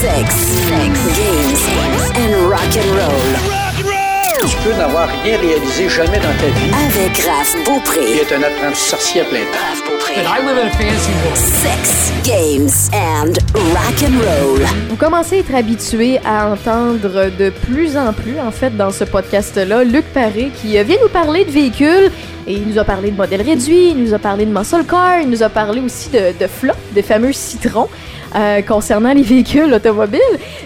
Sex, sex, games and rock and roll. Tu peux n'avoir rien réalisé jamais dans ta vie. Avec Raph Il Beaupré. est un apprenti sorcier à plein temps. Raph Beaupré. I live in a fancy world. Sex, games and rock and roll. Vous commencez à être habitué à entendre de plus en plus, en fait, dans ce podcast-là, Luc Paré qui euh, vient nous parler de véhicules. Et il nous a parlé de modèles réduits, il nous a parlé de muscle car, il nous a parlé aussi de, de flop, des fameux citrons. Euh, concernant les véhicules automobiles.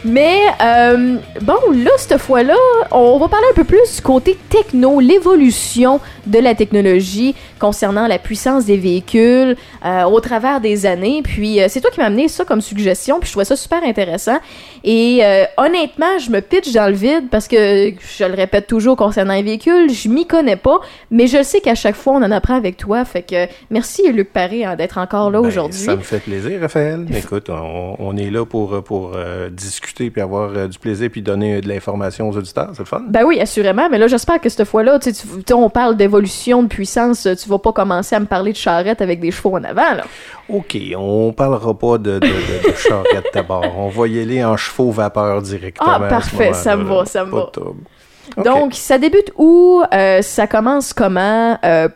Mais euh, bon, là, cette fois-là, on va parler un peu plus du côté techno, l'évolution de la technologie concernant la puissance des véhicules euh, au travers des années. Puis euh, c'est toi qui m'as amené ça comme suggestion, puis je trouvais ça super intéressant. Et euh, honnêtement, je me pitch dans le vide parce que je le répète toujours concernant les véhicules, je m'y connais pas, mais je sais qu'à chaque fois on en apprend avec toi. Fait que merci Luc Paré hein, d'être encore là Ben, aujourd'hui. Ça me fait plaisir, Raphaël. Écoute, on, on est là pour, pour euh, discuter puis avoir euh, du plaisir puis donner de l'information aux auditeurs. C'est le fun? Ben oui, assurément, mais là, j'espère que cette fois-là, tu on parle d'évolution, de puissance, tu vas pas commencer à me parler de charrette avec des chevaux en avant, là. OK, on parlera pas de, de, de, de charrette d'abord. On va y aller en chevaux vapeur directement. Ah, parfait, ça me va, ça me va. Donc, ça débute où? Euh, ça commence comment? Euh,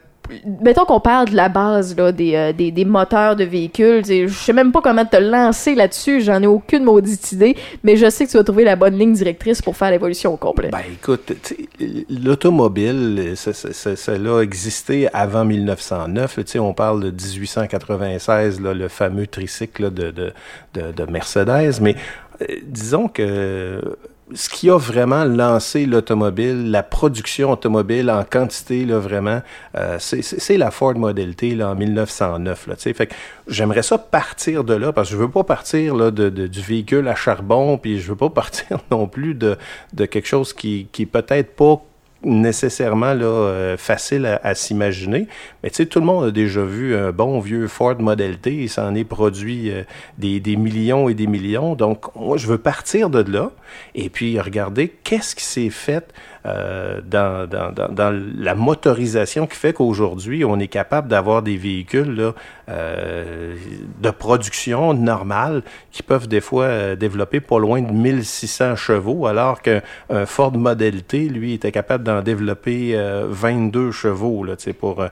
mettons qu'on parle de la base là, des, euh, des, des moteurs de véhicules. Je sais même pas comment te lancer là-dessus, j'en ai aucune maudite idée, mais je sais que tu vas trouver la bonne ligne directrice pour faire l'évolution au complet. Ben écoute, l'automobile, ça, ça, ça, ça existé avant 1909. là, on parle de 1896, là, le fameux tricycle de, de, de, de Mercedes. Mais euh, disons que ce qui a vraiment lancé l'automobile, la production automobile en quantité, là, vraiment, euh, c'est- la Ford Model T là, en 1909. Là, fait j'aimerais ça partir de là, parce que je veux pas partir là, de, de- du véhicule à charbon, puis je veux pas partir non plus de, de quelque chose qui, qui peut-être pas nécessairement là, euh, facile à, à s'imaginer. Tu sais, tout le monde a déjà vu un bon vieux Ford Model T. Il s'en est produit euh, des, millions et des millions. Donc, moi, je veux partir de là et puis regarder qu'est-ce qui s'est fait euh, dans, la motorisation qui fait qu'aujourd'hui, on est capable d'avoir des véhicules là, euh, de production normale qui peuvent des fois développer pas loin de 1600 chevaux, alors qu'un un Ford Model T, lui, était capable d'en développer euh, 22 chevaux là, pour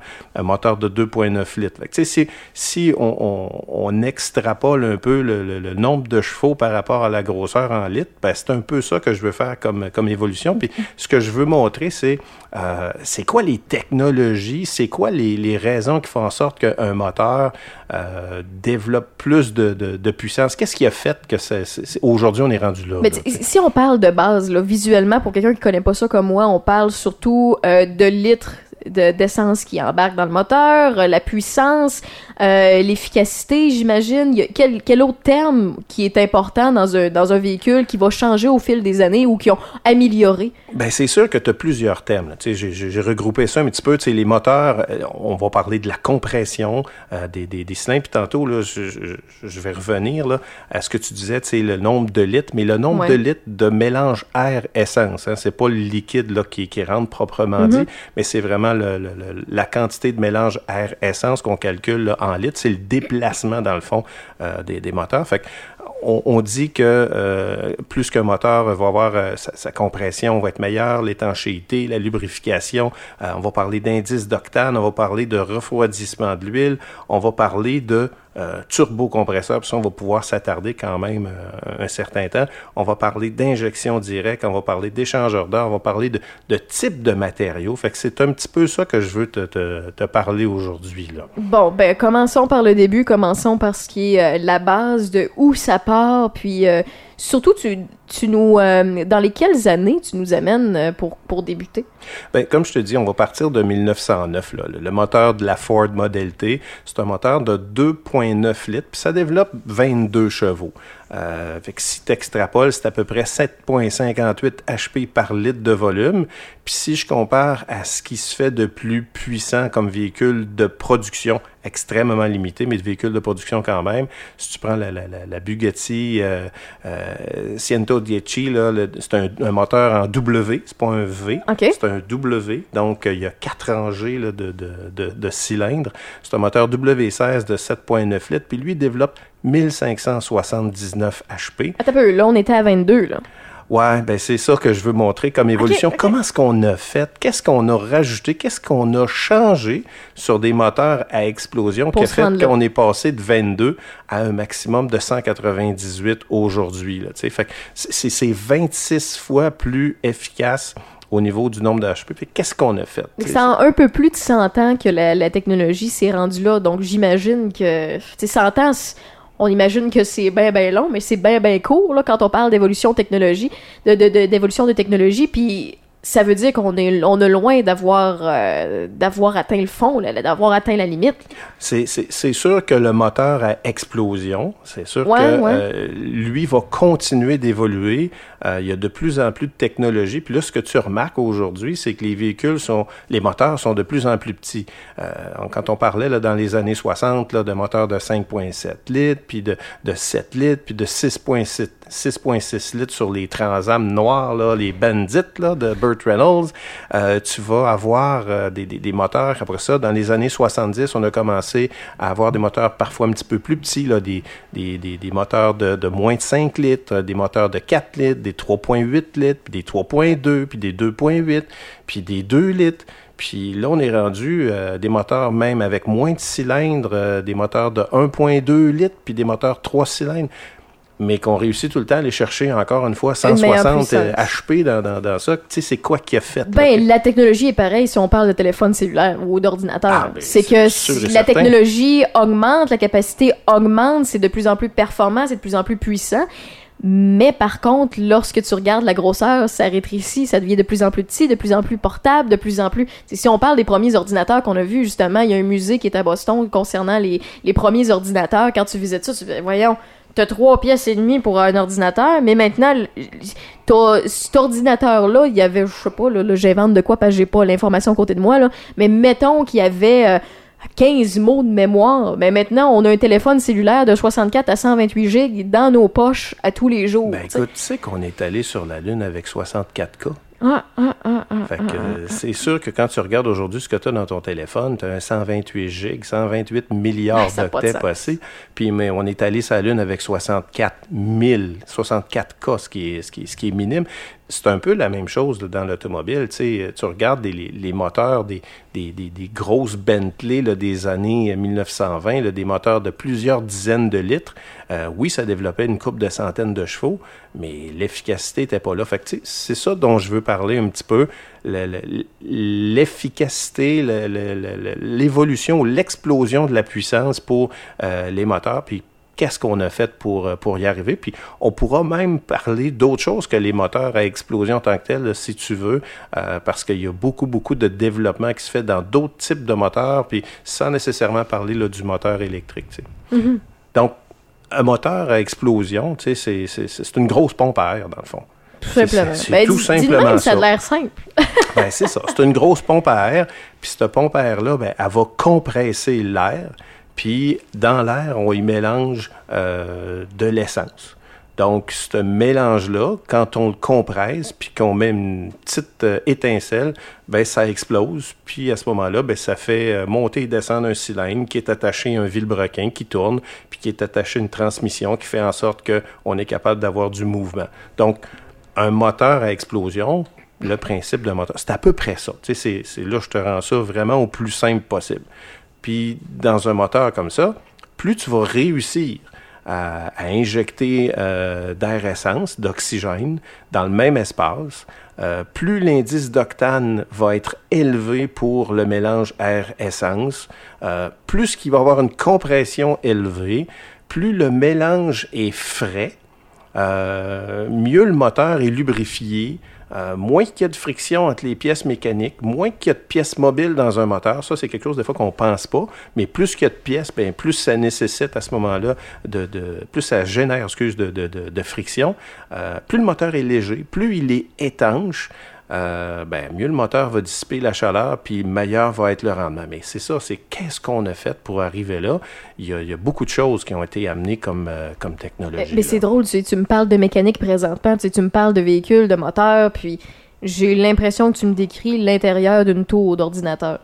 moteur de 2,9 litres. Fait que, si si on, on, on extrapole un peu le, le- le nombre de chevaux par rapport à la grosseur en litres, ben, c'est un peu ça que je veux faire comme, comme évolution. Puis ce que je veux montrer, c'est euh, c'est quoi les technologies, c'est quoi les, les raisons qui font en sorte qu'un moteur euh, développe plus de, de, de puissance? Qu'est-ce qui a fait que aujourd'hui on est rendu là? Mais si on parle de base, là, visuellement, pour quelqu'un qui connaît pas ça comme moi, on parle surtout euh, de litres de- d'essence qui embarque dans le moteur, euh, la puissance, euh, l'efficacité, j'imagine. Quel, quel autre terme qui est important dans un, dans un véhicule qui va changer au fil des années ou qui ont amélioré? Ben, c'est sûr que tu as plusieurs sais, J'ai regroupé ça un petit peu. Les moteurs, euh, on va parler de la compression euh, des, des, des cylindres. Puis tantôt, là, je, je- je vais revenir là, à ce que tu disais, le nombre de litres, mais le nombre Ouais. de litres de mélange air-essence. Hein, c'est pas le liquide là, qui, qui rentre proprement dit, mais c'est vraiment le- le- le- la quantité de mélange air-essence qu'on calcule là, en litres. C'est le déplacement, dans le fond, euh, des, moteurs. Fait que on, dit que euh, plus qu'un moteur va avoir euh, sa, compression va être meilleure, l'étanchéité, la lubrification. On va parler d'indice d'octane, on va parler de refroidissement de l'huile, on va parler de euh, turbocompresseur, puis ça, on va pouvoir s'attarder quand même euh, un certain temps. On va parler d'injection directe, on va parler d'échangeur d'air, on va parler de, de type de matériaux. Fait que c'est un petit peu ça que je veux te, te, te parler aujourd'hui. là. Bon, ben commençons par le début, commençons par ce qui est euh, la base de où ça part, puis euh, surtout tu, nous euh, dans les quelles années tu nous amènes euh, pour, débuter? Ben, comme je te dis, on va partir de 1909. Là. Le moteur de la Ford Model T, c'est un moteur de 2,9 litres, puis ça développe 22 chevaux. Euh, fait que si tu extrapoles, c'est à peu près 7,58 HP par litre de volume. Puis si je compare à ce qui se fait de plus puissant comme véhicule de production, extrêmement limité, mais de véhicule de production quand même, si tu prends la, la, la, la Bugatti euh, euh, Ciento Dieci, c'est un, un moteur en W, c'est pas un V, OK. c'est un W, donc euh, il y a quatre rangées là, de, de, de, de cylindres. C'est un moteur W16 de 7,9 litres, puis lui il développe 1579 HP. Attends un peu, là, on était à 22, là. Ouais, ben c'est ça que je veux montrer comme évolution. Comment est-ce qu'on a fait? Qu'est-ce qu'on a rajouté? Qu'est-ce qu'on a changé sur des moteurs à explosion Pour qui a fait qu'on est passé de 22 à un maximum de 198 aujourd'hui? là, tu sais? Fait que c'est- c'est c'est 26 fois plus efficace au niveau du nombre de HP. Puis Qu'est-ce qu'on a fait? Ça a un peu plus de 100 ans que la, la technologie s'est rendue là, donc j'imagine que, tu sais, 100 ans, on imagine que c'est bien, bien long, mais c'est bien, bien court, là, quand on parle d'évolution technologie, de, de, de- d'évolution de technologie, puis ça veut dire qu'on est, on est loin d'avoir, euh, d'avoir atteint le fond, d'avoir atteint la limite. C'est- C'est c'est sûr que le moteur à explosion, c'est sûr Ouais, que ouais. euh, lui va continuer d'évoluer. Euh, il y a de plus en plus de technologies. Puis là, ce que tu remarques aujourd'hui, c'est que les véhicules sont, les moteurs sont de plus en plus petits. Quand on parlait là, dans les années 60 là, de moteurs de 5,7 litres, puis de, de 7 litres, puis de 6,6 6,6 litres sur les Transam noirs, là, les Bandits de Burt Reynolds, euh, tu vas avoir euh, des, des, moteurs. Après ça, dans les années 70, on a commencé à avoir des moteurs parfois un petit peu plus petits, là, des, moteurs de, de moins de 5 litres, euh, des moteurs de 4 litres, des 3,8 litres, puis des 3,2, puis des 2,8, puis des 2 litres. Puis là, on est rendu des moteurs même avec moins de cylindres, des moteurs de 1,2 litres, puis des moteurs 3 cylindres mais qu'on réussit tout le temps à aller chercher encore une fois Une meilleure 160 puissance. HP dans, dans, dans ça. Tu sais, c'est quoi qui a fait? là? Ben, la technologie est pareille si on parle de téléphone cellulaire ou d'ordinateur. Ah, ben, c'est que sûr et si la certain. technologie augmente, la capacité augmente, c'est de plus en plus performant, c'est de plus en plus puissant. Mais par contre, lorsque tu regardes la grosseur, ça rétrécit, ça devient de plus en plus petit, de plus en plus portable, de plus en plus. T'sais, si on parle des premiers ordinateurs qu'on a vus, justement, il y a un musée qui est à Boston concernant les, les premiers ordinateurs. Quand tu visites ça, tu fais, voyons, t'as trois pièces et demie pour un ordinateur, mais maintenant, cet ordinateur-là, il y avait, je sais pas, là, là, j'invente de quoi parce que j'ai pas l'information à côté de moi, là, mais mettons qu'il y avait euh, 15 mots de mémoire, mais maintenant, on a un téléphone cellulaire de 64 à 128 gigs dans nos poches à tous les jours. Ben t'sais. écoute, tu sais qu'on est allé sur la Lune avec 64K. Ah, ah, ah, Fait que euh, c'est sûr que quand tu regardes aujourd'hui ce que tu as dans ton téléphone, tu as un 128 gigs, 128 milliards d'octets passés. Puis mais on est allé sur la Lune avec 64 000, 64K, ce qui est, ce qui est, ce qui est minime. C'est un peu la même chose dans l'automobile. Tu tu regardes des- les, les moteurs des, des, des- grosses Bentley des années 1920, là, des moteurs de plusieurs dizaines de litres. Euh, oui, ça développait une coupe de centaines de chevaux, mais l'efficacité n'était pas là. C'est ça dont je veux parler un petit peu. Le- le- L'efficacité, le- le- le- le- l'évolution, l'explosion de la puissance pour euh, les moteurs. Puis qu'est-ce qu'on a fait pour, euh, pour y arriver. Puis on pourra même parler d'autres choses que les moteurs à explosion en tant que tels, si tu veux, euh, parce qu'il y a beaucoup, beaucoup de développement qui se fait dans d'autres types de moteurs, puis sans nécessairement parler là, du moteur électrique. sais. Donc, un moteur à explosion, c'est- une grosse pompe à air, dans le fond. Tout simplement. c'est Ben, tout simplement même, ça a ça. l'air simple. Ben, c'est ça. C'est une grosse pompe à air. Puis cette pompe à air-là, ben, elle va compresser l'air. Puis dans l'air, on y mélange euh, de l'essence. Donc, ce mélange-là, quand on le compresse, puis qu'on met une petite euh, étincelle, ben ça explose. Puis à ce moment-là, ben ça fait euh, monter et descendre un cylindre qui est attaché à un vilebrequin qui tourne, puis qui est attaché à une transmission qui fait en sorte qu'on est capable d'avoir du mouvement. Donc, un moteur à explosion, le principe d'un moteur, c'est à peu près ça. C'est là, je te rends ça vraiment au plus simple possible. Puis, dans un moteur comme ça, plus tu vas réussir à, injecter euh, d'air essence, d'oxygène, dans le même espace, euh, plus l'indice d'octane va être élevé pour le mélange air-essence, euh, plus qu'il va avoir une compression élevée, plus le mélange est frais, mieux le moteur est lubrifié, euh, moins qu'il y a de friction entre les pièces mécaniques, moins qu'il y a de pièces mobiles dans un moteur. Ça, c'est quelque chose des fois qu'on pense pas. Mais plus qu'il y a de pièces, ben, plus ça nécessite à ce moment-là de, de plus ça génère, excuse, de, de, de, de friction. Euh, plus le moteur est léger, plus il est étanche. Euh, ben, mieux le moteur va dissiper la chaleur, puis meilleur va être le rendement. Mais c'est ça, c'est qu'est-ce qu'on a fait pour arriver là? Il y a, il y a beaucoup de choses qui ont été amenées comme, euh, comme technologie. Mais c'est drôle, tu, me parles de mécanique présentement, tu, tu me parles de véhicules, de moteurs, puis j'ai l'impression que tu me décris l'intérieur d'une tour d'ordinateur.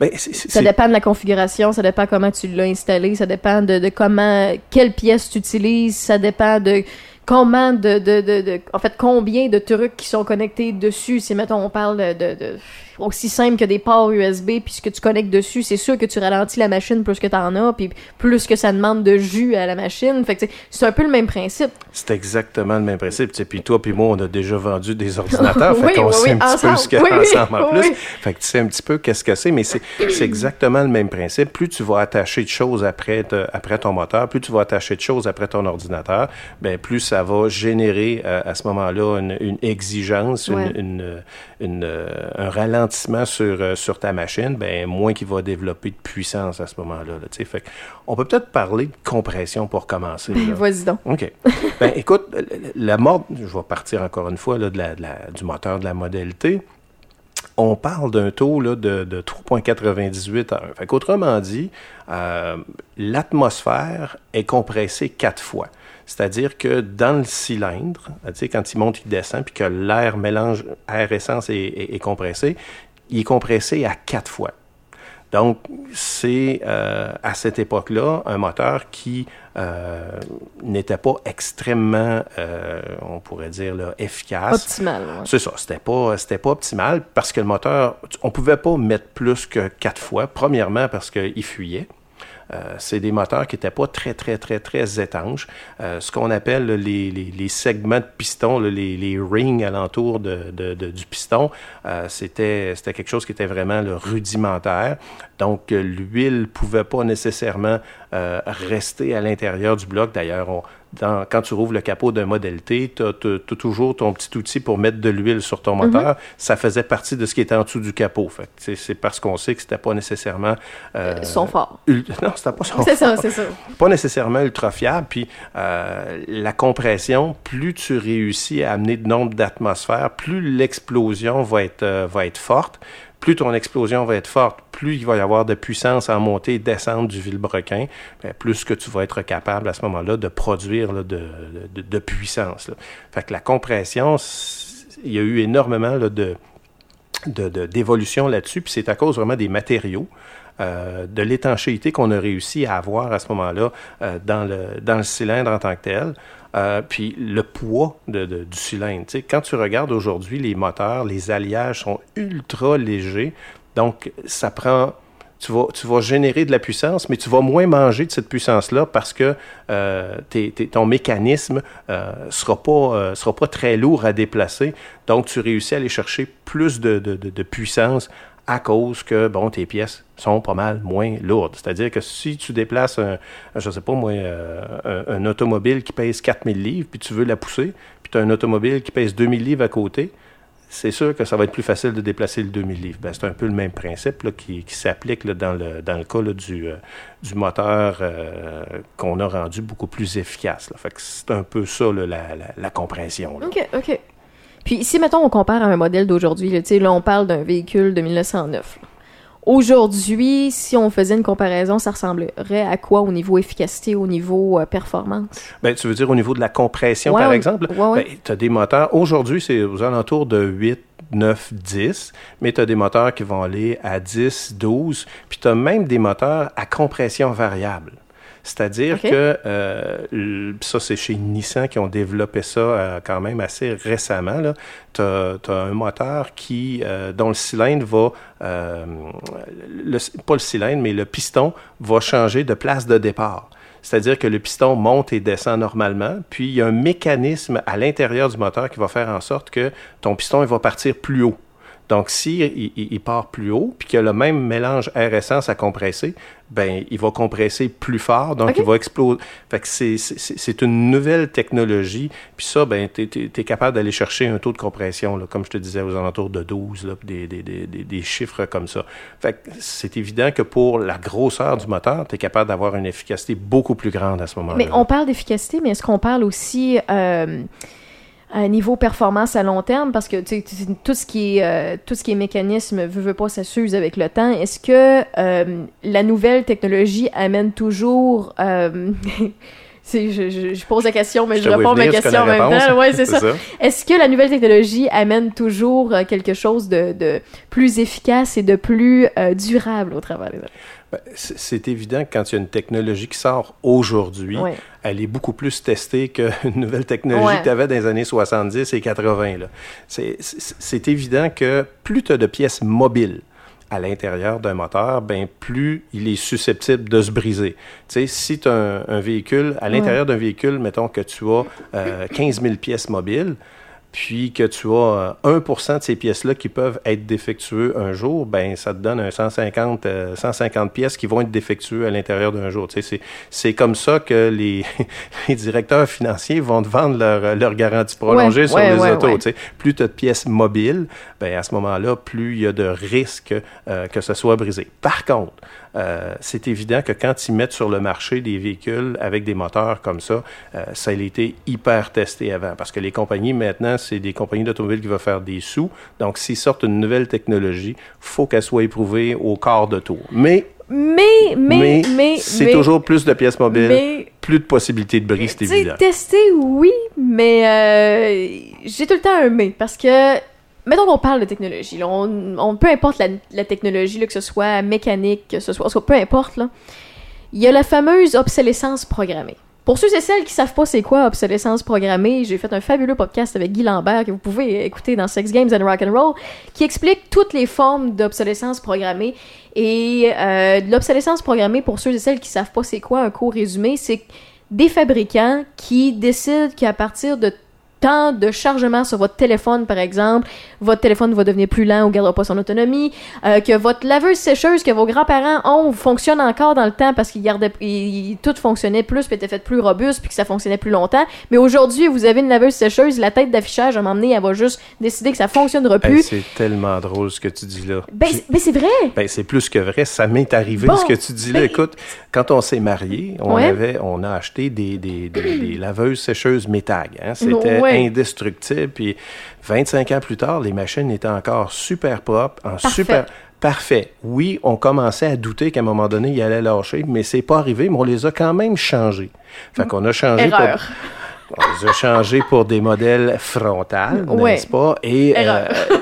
Ben, Ça dépend de la configuration, ça dépend comment tu l'as installé, ça dépend de, de comment, quelle pièce tu utilises, ça dépend de comment, de, de, de, de- en fait, combien de trucs qui sont connectés dessus. Si, mettons, on parle de, de- de- aussi simple que des ports USB, puis ce que tu connectes dessus, c'est sûr que tu ralentis la machine plus que t'en as, puis plus que ça demande de jus à la machine. Fait que, tu sais, c'est un peu le même principe. C'est exactement le même principe. Tu sais, Puis toi, puis moi, on a déjà vendu des ordinateurs. Oui, fait qu'on oui, sait oui, un petit peu ce que en plus. Fait que tu sais un petit peu qu'est-ce que c'est, mais c'est exactement le même principe. Plus tu vas attacher de choses après, te- après ton moteur, plus tu vas attacher de choses après ton ordinateur, ben plus ça va générer euh, à ce moment-là une, une exigence, Ouais. une- une, euh, un ralentissement sur, euh, sur ta machine, ben moins qu'il va développer de puissance à ce moment-là. là, fait on peut peut-être parler de compression pour commencer. là. Vas-y donc. OK. Ben, écoute, la mode, je vais partir encore une fois là, de la- de la- du moteur de la modalité. On parle d'un taux là, de, de 3,98 à 1. Fait qu'autrement dit, euh, l'atmosphère est compressée quatre fois. C'est-à-dire que dans le cylindre, quand il monte, il descend, puis que l'air mélange, air-essence est, est- est compressé, il est compressé à quatre fois. Donc, c'est euh, à cette époque-là un moteur qui euh, n'était pas extrêmement, euh, on pourrait dire, là, efficace. Optimal. ouais. C'est ça, c'était pas, c'était pas optimal parce que le moteur, on pouvait pas mettre plus que quatre fois. Premièrement parce qu'il fuyait. Euh, c'est des moteurs qui n'étaient pas très, très, très, très étanches. Euh, ce qu'on appelle là, les, les, les segments de piston, là, les, les rings alentour de, de- de- du piston, euh, c'était, c'était quelque chose qui était vraiment là, rudimentaire. Donc, euh, l'huile pouvait pas nécessairement euh, rester à l'intérieur du bloc. D'ailleurs, on- dans- quand tu rouvres le capot d'un Model T, tu as, toujours ton petit outil pour mettre de l'huile sur ton moteur. Ça faisait partie de ce qui était en dessous du capot. C'est parce qu'on sait que c'était pas nécessairement... euh, Son fort. ul- Non, c'était pas son C'est ça, fort. c'est ça. Pas nécessairement ultra fiable. Puis euh, la compression, plus tu réussis à amener de nombre d'atmosphères, plus l'explosion va être, euh, va être forte. Plus ton explosion va être forte, plus il va y avoir de puissance en montée et descente du vilebrequin, ben, plus que tu vas être capable à ce moment-là de produire de, de- puissance. là. Fait que la compression, il y a eu énormément là, de- d'évolution là-dessus, puis c'est à cause vraiment des matériaux. euh, de l'étanchéité qu'on a réussi à avoir à ce moment-là euh, dans, le, dans le cylindre en tant que tel, euh, puis le poids du cylindre. Quand tu regardes aujourd'hui les moteurs, les alliages sont ultra légers, donc ça prend tu vas, générer de la puissance, mais tu vas moins manger de cette puissance-là parce que euh, ton mécanisme sera pas euh, sera pas très lourd à déplacer. Donc, tu réussis à aller chercher plus de puissance à cause que, bon, tes pièces sont pas mal moins lourdes. C'est-à-dire que si tu déplaces un, je sais pas moi, euh, un, automobile qui pèse 4000 livres, puis tu veux la pousser, puis tu as un automobile qui pèse 2000 livres à côté, c'est sûr que ça va être plus facile de déplacer le 2000 livres. Ben, c'est un peu le même principe là, qui, qui s'applique dans, le, dans le cas là, du, euh, du moteur euh, qu'on a rendu beaucoup plus efficace. Fait que c'est un peu ça, la, la, la compression. là. OK, OK. Puis si, mettons, on compare à un modèle d'aujourd'hui, là, là, on parle d'un véhicule de 1909. là. Aujourd'hui, si on faisait une comparaison, ça ressemblerait à quoi au niveau efficacité, au niveau euh, performance? Ben, tu veux dire au niveau de la compression, Ouais, par exemple? Ouais, ouais. tu as des moteurs, aujourd'hui, c'est aux alentours de 8, 9, 10, mais tu as des moteurs qui vont aller à 10, 12, puis tu as même des moteurs à compression variable. C'est-à-dire que euh, ça, c'est chez Nissan qui ont développé ça euh, quand même assez récemment. Tu as, un moteur qui, euh, dont le cylindre va, le- pas le cylindre, mais le piston va changer de place de départ. C'est-à-dire que le piston monte et descend normalement, puis il y a un mécanisme à l'intérieur du moteur qui va faire en sorte que ton piston il va partir plus haut. Donc, si il, il- il part plus haut, puis qu'il y a le même mélange air-essence à compresser, ben il va compresser plus fort, donc il va exploser. Fait que c'est- c'est c'est une nouvelle technologie, puis ça, ben tu es, capable d'aller chercher un taux de compression, là, comme je te disais, aux alentours de 12, là, des, des, des, des chiffres comme ça. Fait que c'est évident que pour la grosseur du moteur, tu es capable d'avoir une efficacité beaucoup plus grande à ce moment-là. Mais on parle d'efficacité, mais est-ce qu'on parle aussi euh, à un niveau performance à long terme? Parce que tout ce qui est euh, tout ce qui est mécanisme veut, veut pas, ça s'use avec le temps. Est-ce que euh, la nouvelle technologie amène toujours euh, Je, je- je pose la question, mais Je réponds ma venir, je question en même temps. Ouais, c'est ça. ça. Est-ce que la nouvelle technologie amène toujours euh, quelque chose de, de plus efficace et de plus euh, durable au travers des c'est c'est évident que quand il y a une technologie qui sort aujourd'hui, elle est beaucoup plus testée qu'une nouvelle technologie que tu avais dans les années 70 et 80. là. C'est- évident que plus tu as de pièces mobiles à l'intérieur d'un moteur, ben plus il est susceptible de se briser. Tu sais, si tu as un, un véhicule, à l'intérieur d'un véhicule, mettons que tu as euh, 15 000 pièces mobiles, puis que tu as euh, 1 de ces pièces-là qui peuvent être défectueuses un jour, ben ça te donne un 150, euh, 150 pièces qui vont être défectueuses à l'intérieur d'un jour. Tu sais, c'est, comme ça que les, les directeurs financiers vont te vendre leur, leur garantie prolongée Ouais, sur ouais, les ouais, autos. tu sais. Plus tu as de pièces mobiles, ben à ce moment-là, plus il y a de risques euh, que ce soit brisé. Par contre, euh, c'est évident que quand ils mettent sur le marché des véhicules avec des moteurs comme ça, euh, ça a été hyper testé avant. Parce que les compagnies, maintenant, c'est des compagnies d'automobiles qui vont faire des sous. Donc, s'ils sortent une nouvelle technologie, faut qu'elle soit éprouvée au quart de tour. Mais, Mais, mais, mais, c'est toujours plus de pièces mobiles, mais- plus de possibilités de bris, c'est évident. tester, oui, mais euh, j'ai tout le temps un mais. Parce que, mettons qu'on parle de technologie. là, on, on- peu importe la, la technologie, là, que ce soit mécanique, que ce soit. peu importe, là. Il y a la fameuse obsolescence programmée. Pour ceux et celles qui savent pas c'est quoi obsolescence programmée, j'ai fait un fabuleux podcast avec Guy Lambert que vous pouvez écouter dans Sex Games and Rock and Roll qui explique toutes les formes d'obsolescence programmée. Et euh, l'obsolescence programmée pour ceux et celles qui savent pas c'est quoi un court résumé, c'est des fabricants qui décident qu'à partir de temps de chargement sur votre téléphone, par exemple, votre téléphone va devenir plus lent ou gardera pas son autonomie, euh, que votre laveuse sécheuse que vos grands-parents ont fonctionne encore dans le temps parce qu'il gardait, il- il- tout fonctionnait plus, puis était fait plus robuste, puis que ça fonctionnait plus longtemps. Mais aujourd'hui, vous avez une laveuse sécheuse, la tête d'affichage, à un moment donné, elle va juste décider que ça fonctionnera Hey, plus. c'est tellement drôle ce que tu dis là. ben, c'est- mais c'est vrai! Ben, c'est plus que vrai. Ça m'est arrivé, Bon, ce que tu dis là. ben- Écoute, quand on s'est mariés, on, Ouais. avait, on a acheté des, des, des, des laveuses sécheuses Métag. Hein? C'était Ouais. indestructible. Puis 25 ans plus tard, les machines étaient encore super propres, en Parfait. super... Parfait. Oui, on commençait à douter qu'à un moment donné, il allait lâcher, mais c'est pas arrivé, mais on les a quand même changés. Fait qu'on a changé Erreur. pour... On les a changés pour des modèles frontales, Ouais. n'est-ce pas? Et Erreur. euh,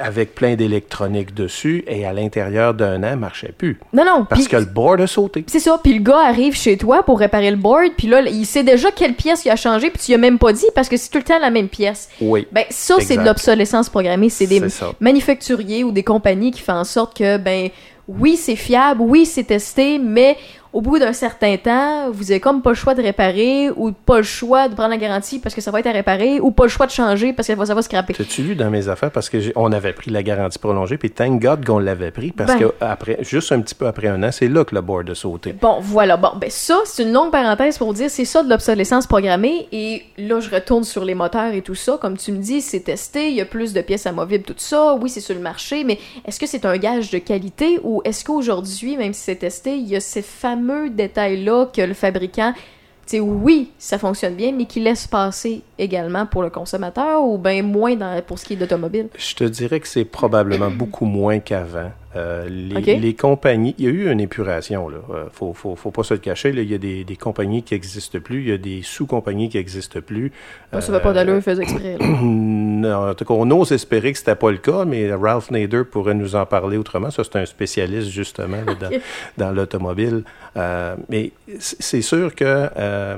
avec plein d'électronique dessus, et à l'intérieur d'un an, marchait plus. Non, non, Parce que le board a sauté. C'est ça, puis le gars arrive chez toi pour réparer le board, puis là, il sait déjà quelle pièce il a changé, puis tu lui as même pas dit parce que c'est tout le temps la même pièce. Oui. Ben, ça, c'est de l'obsolescence programmée. C'est des manufacturiers ou des compagnies qui font en sorte que, ben, oui, c'est fiable, oui, c'est testé, mais au bout d'un certain temps, vous avez comme pas le choix de réparer ou pas le choix de prendre la garantie parce que ça va être à réparer ou pas le choix de changer parce que ça va scraper. T'as-tu lu dans mes affaires? Parce que on avait pris la garantie prolongée, puis thank God qu'on l'avait pris, parce Ben. que après, juste un petit peu après un an, c'est là que le board a sauté. Bon, voilà. Bon, ben ça, c'est une longue parenthèse pour dire c'est ça de l'obsolescence programmée. Et là, je retourne sur les moteurs et tout ça. Comme tu me dis, c'est testé, il y a plus de pièces amovibles, tout ça. Oui, c'est sur le marché, mais est-ce que c'est un gage de qualité ou est-ce qu'aujourd'hui, même si c'est testé, il y a ces fameux détails-là que le fabricant, tu sais, oui, ça fonctionne bien, mais qui laisse passer également pour le consommateur ou bien moins dans, pour ce qui est d'automobile? Je te dirais que c'est probablement beaucoup moins qu'avant. Euh, les, compagnies, il y a eu une épuration, là. Euh, faut, faut, faut pas se le cacher, là. Il y a des, des compagnies qui n'existent plus, il y a des sous-compagnies qui n'existent plus. Ça va pas d'allure, il faisait exprès. là. Non, en tout cas, on ose espérer que c'était pas le cas, mais Ralph Nader pourrait nous en parler autrement. Ça, c'est un spécialiste, justement, là, dans, l'automobile. Euh, mais c'est sûr que euh,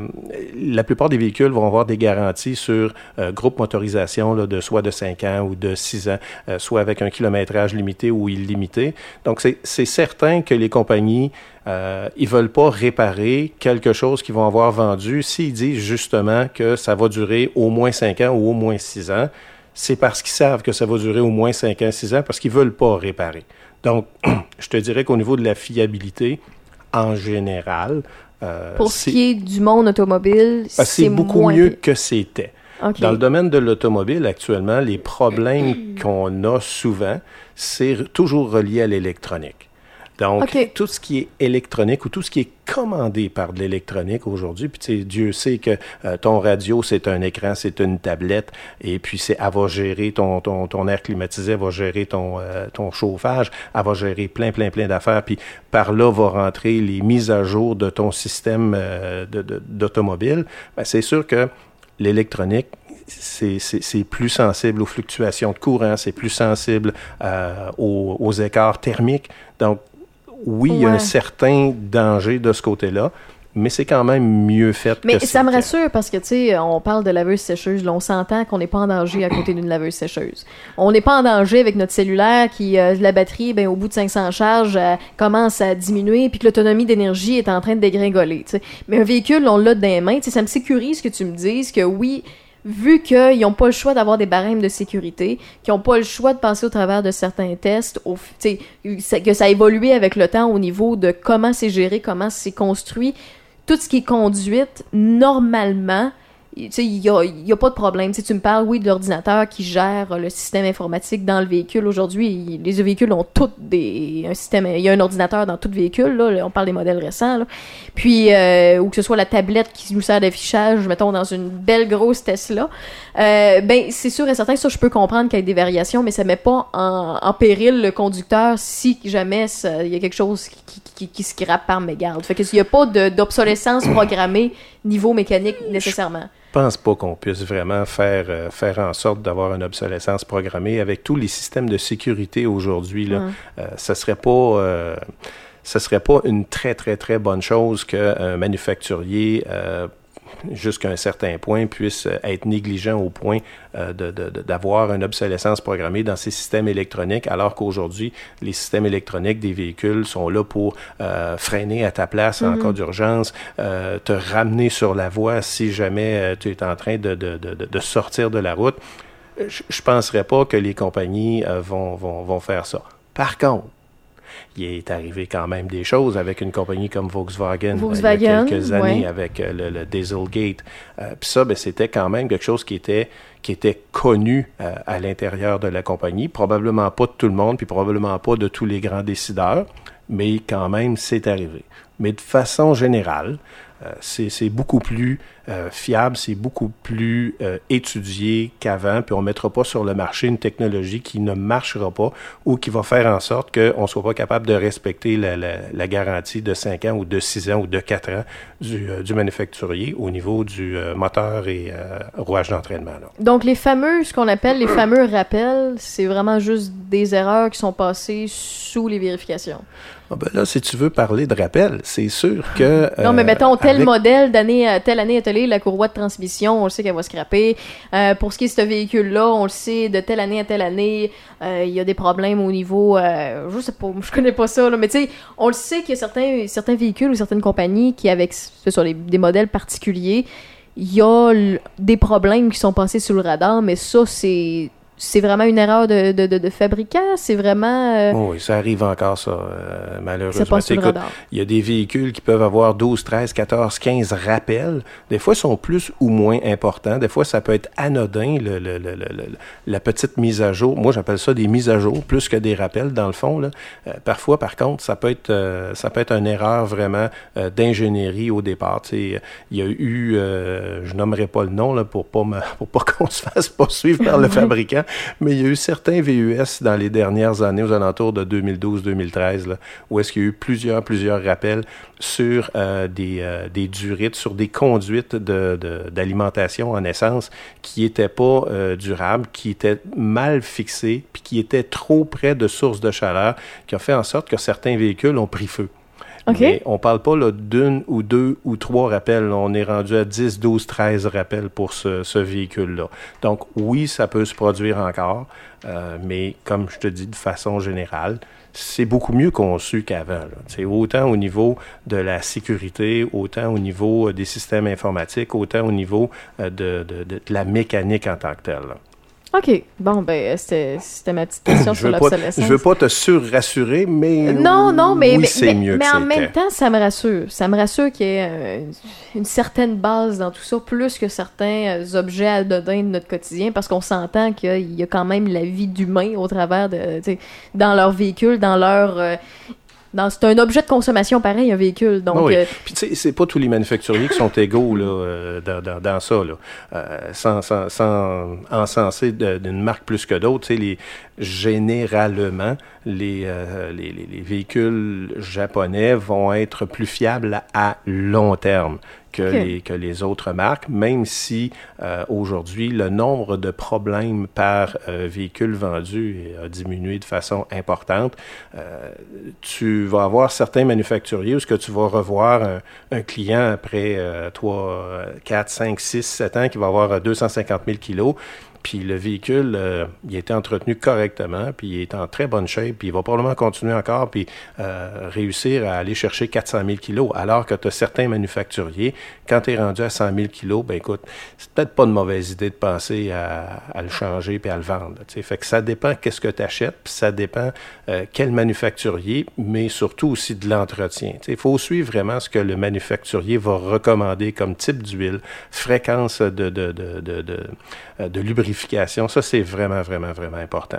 la plupart des véhicules vont avoir des garanties sur euh, groupe motorisation là, de soit de 5 ans ou de 6 ans, euh, soit avec un kilométrage limité ou illimité. Donc, c'est certain que les compagnies, euh, ils veulent pas réparer quelque chose qu'ils vont avoir vendu s'ils disent justement que ça va durer au moins 5 ans ou au moins 6 ans. C'est parce qu'ils savent que ça va durer au moins 5 ans, 6 ans, parce qu'ils veulent pas réparer. Donc, je te dirais qu'au niveau de la fiabilité, en général, euh, Pour ce qui est du monde automobile, ah, c'est beaucoup moins mieux que c'était. Dans le domaine de l'automobile, actuellement, les problèmes qu'on a souvent, c'est toujours relié à l'électronique. Donc, tout ce qui est électronique ou tout ce qui est commandé par de l'électronique aujourd'hui, puis tu sais, Dieu sait que euh, ton radio, c'est un écran, c'est une tablette, et puis c'est, elle va gérer ton, ton, ton air climatisé, elle va gérer ton, euh, ton chauffage, elle va gérer plein, plein, plein d'affaires, puis par là va rentrer les mises à jour de ton système euh, de, de- d'automobile. Ben, c'est sûr que l'électronique, c'est, plus sensible aux fluctuations de courant, c'est plus sensible euh, aux, aux écarts thermiques. Donc, oui, il y a un certain danger de ce côté-là, mais c'est quand même mieux fait Mais que ça me rassure parce que, tu sais, on parle de laveuse sécheuse, là, on s'entend qu'on n'est pas en danger à côté d'une laveuse sécheuse. On n'est pas en danger avec notre cellulaire qui, euh, la batterie, ben, au bout de 500 charges, euh, commence à diminuer puis que l'autonomie d'énergie est en train de dégringoler, tu sais. Mais un véhicule, on l'a dans les mains, tu sais, ça me sécurise que tu me dises que oui, vu qu'ils n'ont pas le choix d'avoir des barèmes de sécurité, qu'ils n'ont pas le choix de passer au travers de certains tests, au, que ça a évolué avec le temps au niveau de comment c'est géré, comment c'est construit, tout ce qui est conduite, normalement, tu sais, il n'y a, il y a pas de problème. Tu sais, tu me parles, oui, de l'ordinateur qui gère le système informatique dans le véhicule. Aujourd'hui, les véhicules ont tous des, un système, il y a un ordinateur dans tout véhicule, là, on parle des modèles récents, là. Puis, euh, ou que ce soit la tablette qui nous sert d'affichage, mettons, dans une belle grosse Tesla. Euh, ben, c'est sûr et certain, ça, je peux comprendre qu'il y ait des variations, mais ça met pas en, en péril le conducteur si jamais il y a quelque chose qui, qui, qui, qui se grappe par mégarde. Fait que il n'y a pas d'obsolescence programmée niveau mécanique nécessairement. Je pense pas qu'on puisse vraiment faire, euh, faire en sorte d'avoir une obsolescence programmée avec tous les systèmes de sécurité aujourd'hui. Là, Ouais. euh, ça serait pas, euh, ça serait pas une très très très bonne chose qu'un manufacturier euh, jusqu'à un certain point puisse euh, être négligent au point euh, d'avoir une obsolescence programmée dans ces systèmes électroniques, alors qu'aujourd'hui, les systèmes électroniques des véhicules sont là pour euh, freiner à ta place en cas d'urgence, te ramener sur la voie si jamais tu es en train de, de- de- de- de sortir de la route. Je ne penserais pas que les compagnies euh, vont, vont, vont faire ça. Par contre, il est arrivé quand même des choses avec une compagnie comme Volkswagen, euh, Volkswagen, il y a quelques années ouais. avec euh, le, le Dieselgate. Euh, Puis ça, ben, c'était quand même quelque chose qui était qui était connu euh, à l'intérieur de la compagnie, probablement pas de tout le monde, puis probablement pas de tous les grands décideurs, mais quand même, c'est arrivé. Mais de façon générale, euh, c'est c'est beaucoup plus euh, fiable, c'est beaucoup plus euh, étudié qu'avant, puis on ne mettra pas sur le marché une technologie qui ne marchera pas ou qui va faire en sorte qu'on ne soit pas capable de respecter la, la- la garantie de 5 ans ou de 6 ans ou de 4 ans du, euh, du manufacturier au niveau du moteur et rouage d'entraînement. Donc, les fameux, ce qu'on appelle les fameux rappels, c'est vraiment juste des erreurs qui sont passées sous les vérifications. Ah ben là, si tu veux parler de rappel, c'est sûr que... non, mais mettons, tel avec- modèle d'année à telle année la courroie de transmission, on le sait qu'elle va scraper. Euh, pour ce qui est de ce véhicule-là, on le sait, de telle année à telle année, euh, il y a des problèmes au niveau... euh, je sais pas, je connais pas ça, là, mais tu sais, on le sait qu'il y a certains, certains véhicules ou certaines compagnies qui, avec sur les- des modèles particuliers, il y a des problèmes qui sont passés sous le radar, mais ça, c'est... C'est vraiment une erreur de, de, de, de fabricant, c'est vraiment... euh, Oh oui, ça arrive encore, ça, euh, malheureusement. ça Écoute. Il y a des véhicules qui peuvent avoir 12, 13, 14, 15 rappels. Des fois, ils sont plus ou moins importants. Des fois, ça peut être anodin, le, le- le- le- la petite mise à jour. Moi, j'appelle ça des mises à jour plus que des rappels, dans le fond. Là. Euh, parfois, par contre, ça peut être, euh, ça peut être une erreur vraiment d'ingénierie au départ. Tu sais, il y a eu, je nommerai pas le nom là, pour pas me- pour pas qu'on se fasse poursuivre par le fabricant, mais il y a eu certains VUS dans les dernières années, aux alentours de 2012-2013, là, où est-ce qu'il y a eu plusieurs, plusieurs rappels sur euh, des, euh, durites, sur des conduites d'alimentation en essence qui n'étaient pas euh, durables, qui étaient mal fixées, puis qui étaient trop près de sources de chaleur, qui ont fait en sorte que certains véhicules ont pris feu. OK. Mais on parle pas d'une ou deux ou trois rappels. On est rendu à 10, 12, 13 rappels pour ce, ce véhicule-là. Donc oui, ça peut se produire encore, euh, mais comme je te dis de façon générale, c'est beaucoup mieux conçu qu'avant. C'est autant au niveau de la sécurité, autant au niveau euh, des systèmes informatiques, autant au niveau euh, de, de- de- de la mécanique en tant que telle. là. OK. Bon, ben, c'était ma petite question sur l'obsolescence. je veux pas te surrassurer, mais Non, non, mais, oui, mais, mais- mieux mais que en même temps, ça me rassure. Ça me rassure qu'il y ait euh, une certaine base dans tout ça, plus que certains euh, objets anodins de notre quotidien, parce qu'on s'entend qu'il y a quand même la vie d'humain au travers de, tu sais, dans leur véhicule, dans leur, euh, c'est un objet de consommation pareil, un véhicule. Donc, oui. euh, Puis tu sais, c'est pas tous les manufacturiers qui sont égaux là, euh, dans, dans, dans ça, là. Euh, sans, sans, sans encenser d'une marque plus que d'autres. Tu sais, les, généralement, les, euh, les, les- les véhicules japonais vont être plus fiables à long terme que, les, que les autres marques, même si euh, aujourd'hui, le nombre de problèmes par euh, véhicule vendu a diminué de façon importante. Euh, tu vas avoir certains manufacturiers où ce que tu vas revoir un, un client après euh, 3, 4, 5, 6, 7 ans qui va avoir euh, 250 000 kilos. Puis le véhicule, euh, il a été entretenu correctement, puis il est en très bonne shape, puis il va probablement continuer encore, puis euh, réussir à aller chercher 400 000 kilos. Alors que tu certains manufacturiers, quand tu es rendu à 100 000 kilos, ben écoute, c'est peut-être pas une mauvaise idée de penser à, à le changer puis à le vendre. tu sais. Fait que ça dépend qu'est-ce que tu achètes, puis ça dépend euh, quel manufacturier, mais surtout aussi de l'entretien. Il faut suivre vraiment ce que le manufacturier va recommander comme type d'huile, fréquence de, de, de, de, de, euh, Ça, c'est vraiment, vraiment, vraiment important.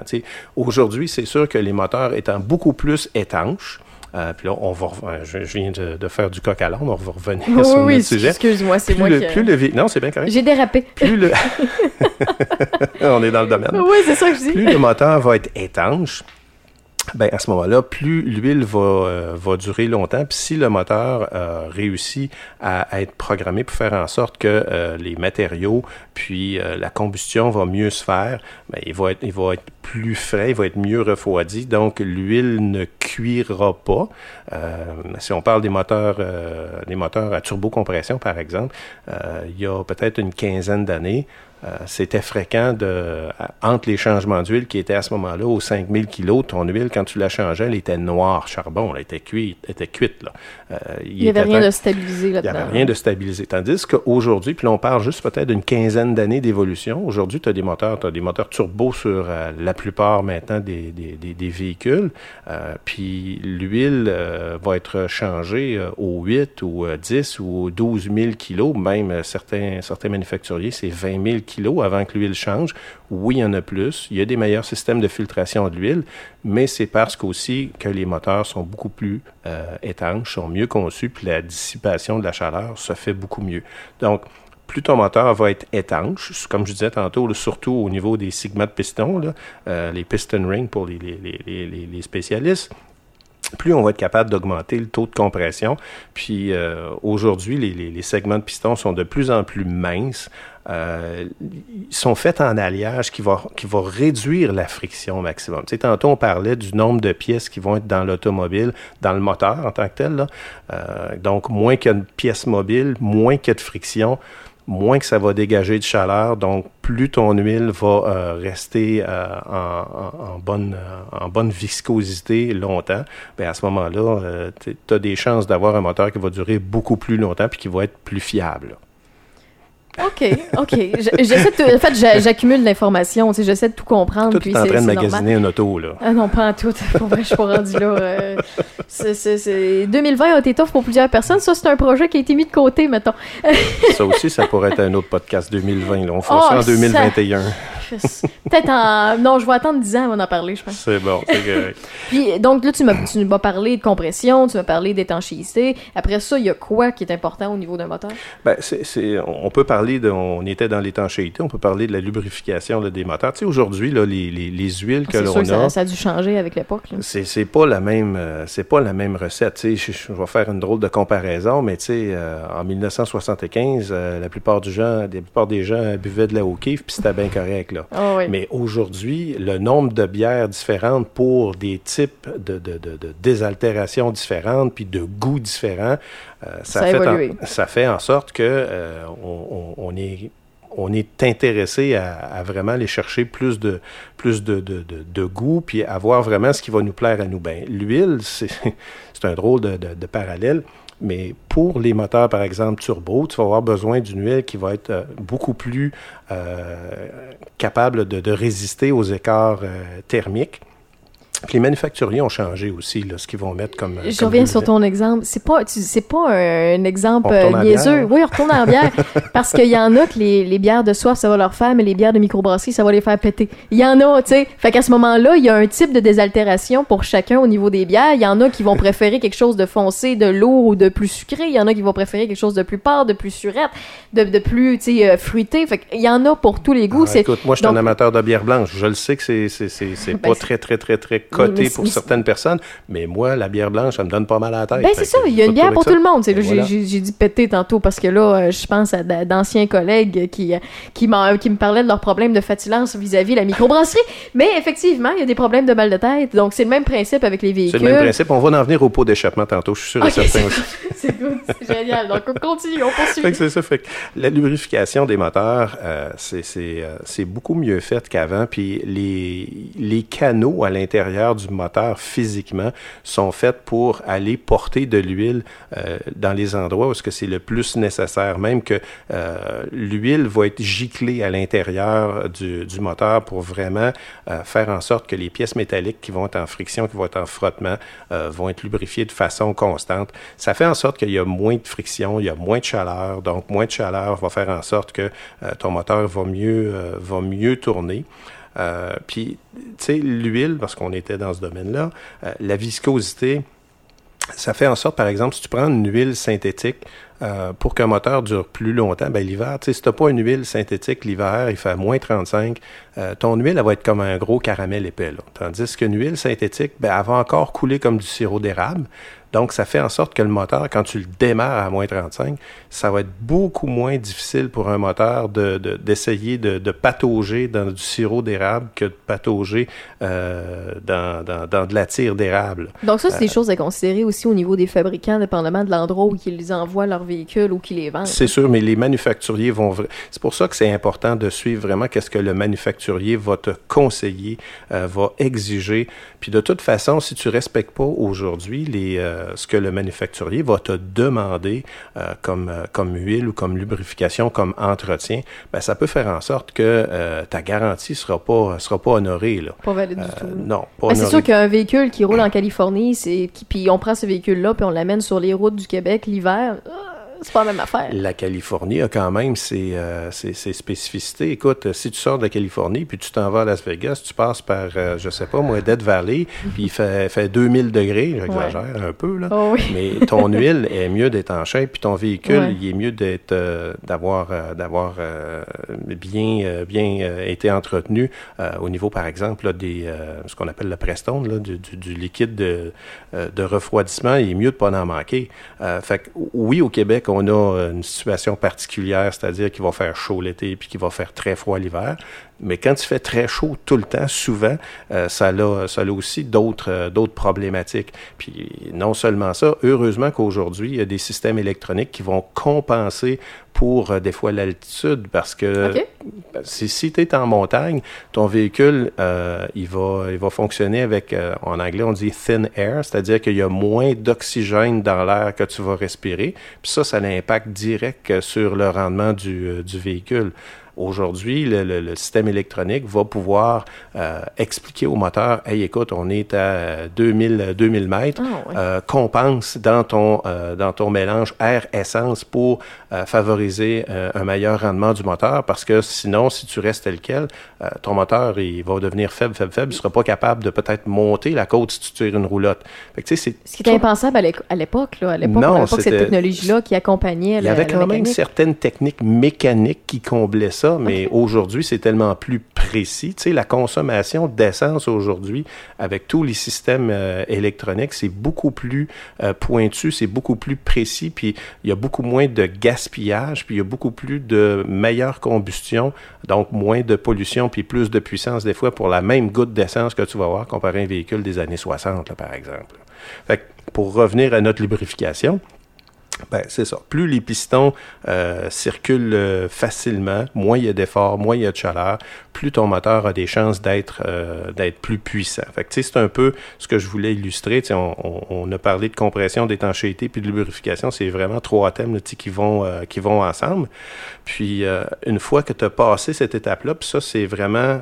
Aujourd'hui, c'est sûr que les moteurs étant beaucoup plus étanches, euh, puis là, on va, rev- je, je viens de, de faire du coq à l'âne, on va revenir oui, sur oui, notre sujet. excuse-moi, c'est Plus moi le, qui. plus le Non, c'est bien correct. J'ai dérapé. Plus le... on est dans le domaine oui, c'est ça que je dis. plus le moteur va être étanche, ben à ce moment-là, plus l'huile va, euh, va durer longtemps. Puis si le moteur euh, réussit à, être programmé pour faire en sorte que euh, les matériaux, puis euh, la combustion va mieux se faire, ben, il, va être, il va être plus frais, il va être mieux refroidi. Donc l'huile ne cuira pas. Euh, si on parle des moteurs, euh, des moteurs à turbocompression, par exemple, il y a peut-être une quinzaine d'années, c'était fréquent de, à- entre les changements d'huile qui étaient à ce moment-là aux 5000 kilos, ton huile, quand tu la changeais, elle était noire, charbon, elle était cuite, était cuite, là. Euh, Il n'y avait rien de stabilisé il n'y là-dedans. avait rien de stabilisé. Tandis qu'aujourd'hui, puis là, on parle juste peut-être d'une quinzaine d'années d'évolution. Aujourd'hui, tu as des moteurs, tu as des moteurs turbo sur euh, la plupart maintenant des, des, des, des véhicules. Euh, puis l'huile euh, va être changée euh, aux 8 ou euh, 10 ou aux 12 000 kilos. Même euh, certains, certains manufacturiers, c'est 20 000 kilos avant que l'huile change. Oui, il y en a plus. Il y a des meilleurs systèmes de filtration de l'huile, mais c'est parce qu'aussi que les moteurs sont beaucoup plus euh, étanches, sont mieux conçus, puis la dissipation de la chaleur se fait beaucoup mieux. Donc, plus ton moteur va être étanche, comme je disais tantôt, surtout au niveau des segments de piston, euh, les piston rings pour les spécialistes, plus on va être capable d'augmenter le taux de compression. Puis euh, aujourd'hui, les, segments de piston sont de plus en plus minces. Euh, ils sont faits en alliage qui va, qui va réduire la friction maximum. Tu sais, tantôt, on parlait du nombre de pièces qui vont être dans l'automobile, dans le moteur en tant que tel. Euh, donc, moins de pièces mobiles, moins qu'il y a de friction, moins que ça va dégager de chaleur. Donc, plus ton huile va euh, rester euh, en, bonne, euh, en bonne viscosité longtemps, bien à ce moment-là, tu as des chances d'avoir un moteur qui va durer beaucoup plus longtemps puis qui va être plus fiable. OK, OK. Je- J'essaie de, en fait, j'a- j'accumule l'information, tu sais, j'essaie de tout comprendre. Toi, puis tu es en train de c'est normal. magasiner un auto, là. Ah non, pas en tout. Pour vrai, je suis pas rendu là. euh, c'est- c'est- c'est- 2020 a été tough pour plusieurs personnes. Ça, c'est un projet qui a été mis de côté, mettons. Ça aussi, ça pourrait être un autre podcast 2020. Là. On fera Oh, ça en ça- 2021. Peut-être en... Non, je vais attendre 10 ans avant d'en parler, je pense. C'est bon, c'est correct. Puis, donc là, tu m'as parlé de compression, tu m'as parlé d'étanchéité. Après ça, il y a quoi qui est important au niveau d'un moteur? Ben, c'est, on peut parler de, on était dans l'étanchéité, on peut parler de la lubrification là, des moteurs. Tu sais, aujourd'hui, là, les, les, les huiles que C'est sûr l'on que ça, a, ça a dû changer avec l'époque. c'est, c'est pas la même, euh, c'est pas la même recette. Tu sais, je, je vais faire une drôle de comparaison, mais tu sais, euh, en 1975, euh, la plupart du gens, la plupart des gens buvaient de la O'Keeffe, puis c'était bien correct là. Ah oui. Mais aujourd'hui, le nombre de bières différentes pour des types de, de, de, de désaltérations différentes, puis de goûts différents, euh, ça, fait en, ça fait en sorte que euh, on, est on est intéressé à, à vraiment aller chercher plus de plus de, de, de, de goût, puis avoir vraiment ce qui va nous plaire à nous. Ben, l'huile, c'est c'est un drôle de parallèle. Mais pour les moteurs, par exemple, turbo, tu vas avoir besoin d'une huile qui va être euh, beaucoup plus euh, capable de, résister aux écarts euh, thermiques. Les manufacturiers ont changé aussi, là, ce qu'ils vont mettre comme. Je comme reviens sur ton exemple. C'est pas, c'est pas un, un exemple On euh, niaiseux. bière. Oui, on retourne en bière. parce qu'il y en a que les, les bières de soif, ça va leur faire, mais les bières de microbrasserie, ça va les faire péter. Il y en a, tu sais. Fait qu'à ce moment-là, il y a un type de désaltération pour chacun au niveau des bières. Il y en a qui vont préférer quelque chose de foncé, de lourd ou de plus sucré. Il y en a qui vont préférer quelque chose de plus pâle, de plus surette, de, de plus, tu sais, euh, fruité. Fait qu'il y en a pour tous les goûts. Ah, écoute, moi, je suis un amateur de bière blanche. Je le sais que c'est, c'est, c'est, c'est Ben, pas c'est- très, très, très, très mais coté c'est- pour mais certaines personnes, mais moi, la bière blanche, ça me donne pas mal à la tête. Ben, c'est ça, il y a une bière pour tout le monde. Et j'ai- voilà. j'ai j'ai dit péter tantôt parce que là, euh, je pense à d'anciens collègues qui, euh, qui, qui me parlaient de leurs problèmes de fatigance vis-à-vis la microbrasserie. Mais effectivement, il y a des problèmes de mal de tête. Donc, c'est le même principe avec les véhicules. C'est le même principe. On va en venir au pot d'échappement tantôt, je suis sûr et certain aussi. c'est good, c'est génial. Donc, on continue, on poursuit. C'est ça. Fait que la lubrification des moteurs, euh, c'est, euh, c'est beaucoup mieux fait qu'avant. Puis les, les canaux à l'intérieur du moteur physiquement sont faits pour aller porter de l'huile euh, dans les endroits où est-ce que c'est le plus nécessaire. Même que euh, l'huile va être giclée à l'intérieur du, moteur pour vraiment euh, faire en sorte que les pièces métalliques qui vont être en friction, qui vont être en frottement, vont être lubrifiées de façon constante. Ça fait en sorte qu'il y a moins de friction, il y a moins de chaleur. Donc, moins de chaleur va faire en sorte que ton moteur va mieux, va mieux tourner. Euh, puis, tu sais, l'huile, parce qu'on était dans ce domaine-là, euh, la viscosité, ça fait en sorte, par exemple, si tu prends une huile synthétique, euh, pour qu'un moteur dure plus longtemps, ben l'hiver, tu sais, si tu pas une huile synthétique, l'hiver, il fait moins 35, euh, ton huile, elle va être comme un gros caramel épais. Tandis qu'une huile synthétique, ben, elle va encore couler comme du sirop d'érable. Donc, ça fait en sorte que le moteur, quand tu le démarres à moins 35, ça va être beaucoup moins difficile pour un moteur de, de- d'essayer de, de patauger dans du sirop d'érable que de patauger euh, dans, dans, dans de la tire d'érable. Donc, ça, c'est Euh, des choses à considérer aussi au niveau des fabricants, dépendamment de l'endroit où ils envoient leurs véhicules ou qu'ils les vendent. C'est sûr, mais les manufacturiers vont. C'est pour ça que c'est important de suivre vraiment qu'est-ce que le manufacturier va te conseiller, euh, va exiger. Puis de toute façon, si tu respectes pas aujourd'hui les euh, ce que le manufacturier va te demander euh, comme euh, comme huile ou comme lubrification, comme entretien, ben ça peut faire en sorte que euh, ta garantie sera pas sera pas honorée là. Pas valide du Euh, tout. non, pas Ben, c'est sûr qu'un véhicule qui roule en Californie, c'est puis on prend ce véhicule-là puis on l'amène sur les routes du Québec l'hiver, euh, c'est pas la même affaire. La Californie a quand même ses, euh, ses- ses spécificités. Écoute, si tu sors de la Californie puis tu t'en vas à Las Vegas, tu passes par, euh, je sais pas moi, Death Valley, puis il fait, fait 2000 degrés, j'exagère un peu, là. Oh oui. Mais ton huile est mieux d'être en shape, puis ton véhicule, Ouais. il est mieux d'être, euh, d'avoir, euh, d'avoir bien, bien été entretenu au niveau, par exemple, là, des, ce qu'on appelle le Prestone, là, du, du- du liquide de, de refroidissement. Il est mieux de pas en manquer. Fait que, oui, au Québec, on a euh, une situation particulière, c'est-à-dire qu'il va faire chaud l'été puis qu'il va faire très froid l'hiver. Mais quand il fait très chaud tout le temps, souvent, euh, ça, a, ça a aussi d'autres euh, d'autres problématiques. Puis non seulement ça, heureusement qu'aujourd'hui, il y a des systèmes électroniques qui vont compenser pour euh, des fois l'altitude parce que si, si tu es en montagne, ton véhicule, euh, il, va, il va fonctionner avec, euh, en anglais, on dit thin air, c'est-à-dire qu'il y a moins d'oxygène dans l'air que tu vas respirer. Puis ça, ça a un impact direct euh, sur le rendement du, euh, du véhicule. Aujourd'hui, le, le- le système électronique va pouvoir euh, expliquer au moteur, hey, écoute, on est à 2000, 2000 mètres, Ah, ouais. euh, compense dans ton, euh, dans ton mélange air-essence pour favoriser un meilleur rendement du moteur parce que sinon, si tu restes tel quel, ton moteur il va devenir faible, faible, faible. Il ne sera pas capable de peut-être monter la côte si tu tires une roulotte. Fait que, Ce qui était impensable à l'époque, là. À l'époque, cette technologie-là qui accompagnait il y avait la quand même certaines techniques mécaniques qui comblaient ça, mais aujourd'hui, c'est tellement plus précis. Tu sais, la consommation d'essence aujourd'hui, avec tous les systèmes euh, électroniques, c'est beaucoup plus euh, pointu, c'est beaucoup plus précis, puis il y a beaucoup moins de gaspillage, puis il y a beaucoup plus de meilleure combustion, donc moins de pollution, puis plus de puissance des fois pour la même goutte d'essence que tu vas avoir comparé à un véhicule des années 60, là, par exemple. Fait que pour revenir à notre lubrification, Ben, c'est ça. Plus les pistons euh, circulent euh, facilement, moins il y a d'efforts, moins il y a de chaleur, plus ton moteur a des chances d'être euh, d'être plus puissant. Fait que, c'est un peu ce que je voulais illustrer. On, on, on, a parlé de compression, d'étanchéité puis de lubrification. C'est vraiment trois thèmes là, qui vont euh, qui vont ensemble. Puis une fois que tu as passé cette étape-là, puis ça, c'est vraiment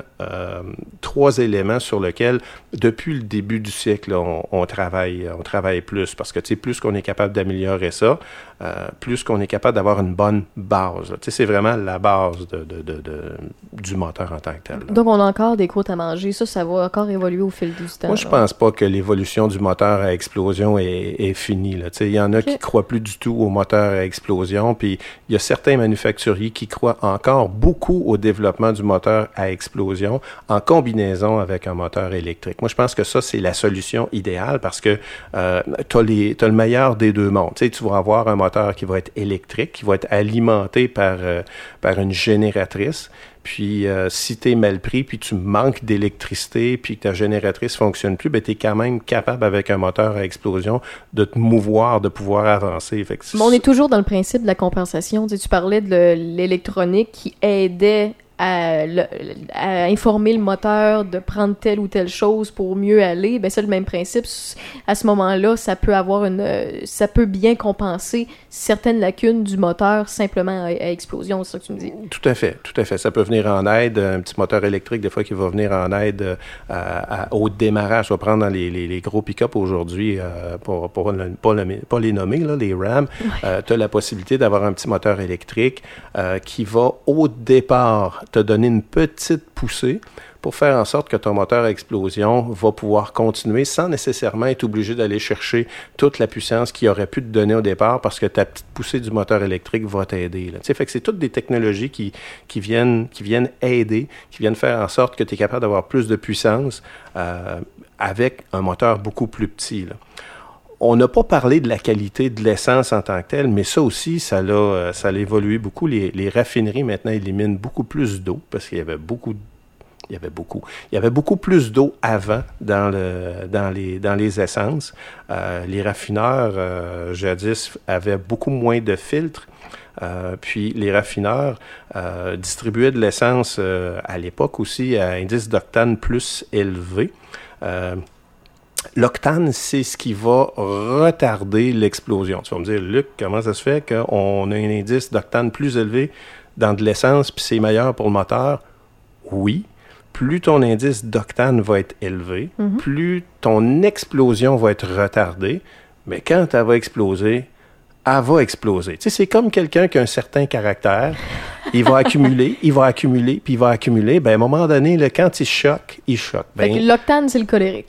trois éléments sur lesquels, depuis le début du siècle, on, on, travaille on travaille plus. Parce que plus qu'on est capable d'améliorer ça, euh, plus qu'on est capable d'avoir une bonne base. C'est vraiment la base de, de, de, du moteur en tant que tel. Donc, on a encore des croûtes à manger. Ça, ça va encore évoluer au fil du temps. Moi, je pense pas que l'évolution du moteur à explosion est, est finie. Il y en a qui croient plus du tout au moteur à explosion. Puis, il y a certains manufacturiers qui croient encore beaucoup au développement du moteur à explosion en combinaison avec un moteur électrique. Moi, je pense que ça, c'est la solution idéale parce que euh, tu as, as, le meilleur des deux mondes. tu vas avoir un moteur qui va être électrique, qui va être alimenté par, euh, par une génératrice. Puis euh, si tu es mal pris, puis tu manques d'électricité, puis que ta génératrice fonctionne plus, ben, tu quand même capable avec un moteur à explosion de te mouvoir, de pouvoir avancer. Mais on est toujours dans le principe de la compensation. Tu parlais de l'électronique qui aidait à, informer le moteur de prendre telle ou telle chose pour mieux aller, ben c'est le même principe. À ce moment-là, ça peut avoir une, ça peut bien compenser certaines lacunes du moteur simplement à, explosion, c'est ça que tu me dis? Tout à fait, tout à fait. Ça peut venir en aide, un petit moteur électrique des fois qui va venir en aide euh, au démarrage. On va prendre dans les, les, gros pick-up aujourd'hui, euh, pour, pour, pas, les nommer, là, les RAM, euh, tu as la possibilité d'avoir un petit moteur électrique qui va au départ te donner une petite poussée pour faire en sorte que ton moteur à explosion va pouvoir continuer sans nécessairement être obligé d'aller chercher toute la puissance qu'il aurait pu te donner au départ parce que ta petite poussée du moteur électrique va t'aider. Fait que c'est toutes des technologies qui, qui, viennent, qui viennent aider, qui viennent faire en sorte que tu es capable d'avoir plus de puissance euh, avec un moteur beaucoup plus petit. Là on n'a pas parlé de la qualité de l'essence en tant que telle, mais ça aussi, ça l'a, euh, ça a évolué beaucoup. Les, raffineries maintenant éliminent beaucoup plus d'eau parce qu'il y avait beaucoup il y avait beaucoup. Plus d'eau avant dans les essences. Euh, les raffineurs, euh, jadis, avaient beaucoup moins de filtres. puis les raffineurs distribuaient de l'essence à l'époque aussi à indice d'octane plus élevé. L'octane, c'est ce qui va retarder l'explosion. Tu vas me dire, Luc, comment ça se fait qu'on a un indice d'octane plus élevé dans de l'essence, puis c'est meilleur pour le moteur? Oui. Plus ton indice d'octane va être élevé, mhm. plus ton explosion va être retardée. Mais quand elle va exploser, elle va exploser. Tu sais, c'est comme quelqu'un qui a un certain caractère. Il va accumuler, il va accumuler, puis il va accumuler. Ben, à un moment donné, là, quand il choque, il choque. Ben, l'octane, c'est le colérique.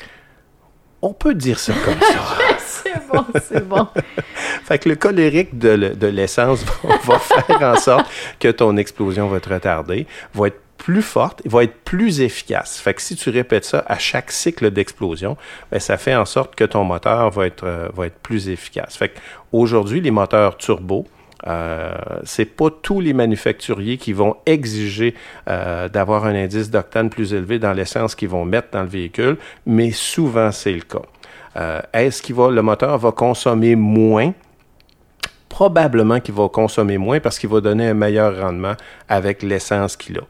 On peut dire ça comme ça. c'est bon, c'est bon. fait que le colérique de, l'essence va, faire en sorte que ton explosion va être retardée, va être plus forte, va être plus efficace. Fait que si tu répètes ça à chaque cycle d'explosion, ben ça fait en sorte que ton moteur va être, euh, va être plus efficace. Fait qu'aujourd'hui, les moteurs turbo, euh, c'est pas tous les manufacturiers qui vont exiger euh, d'avoir un indice d'octane plus élevé dans l'essence qu'ils vont mettre dans le véhicule, mais souvent c'est le cas. Euh, est-ce qu'il va, le moteur va consommer moins? Probablement qu'il va consommer moins parce qu'il va donner un meilleur rendement avec l'essence qu'il a.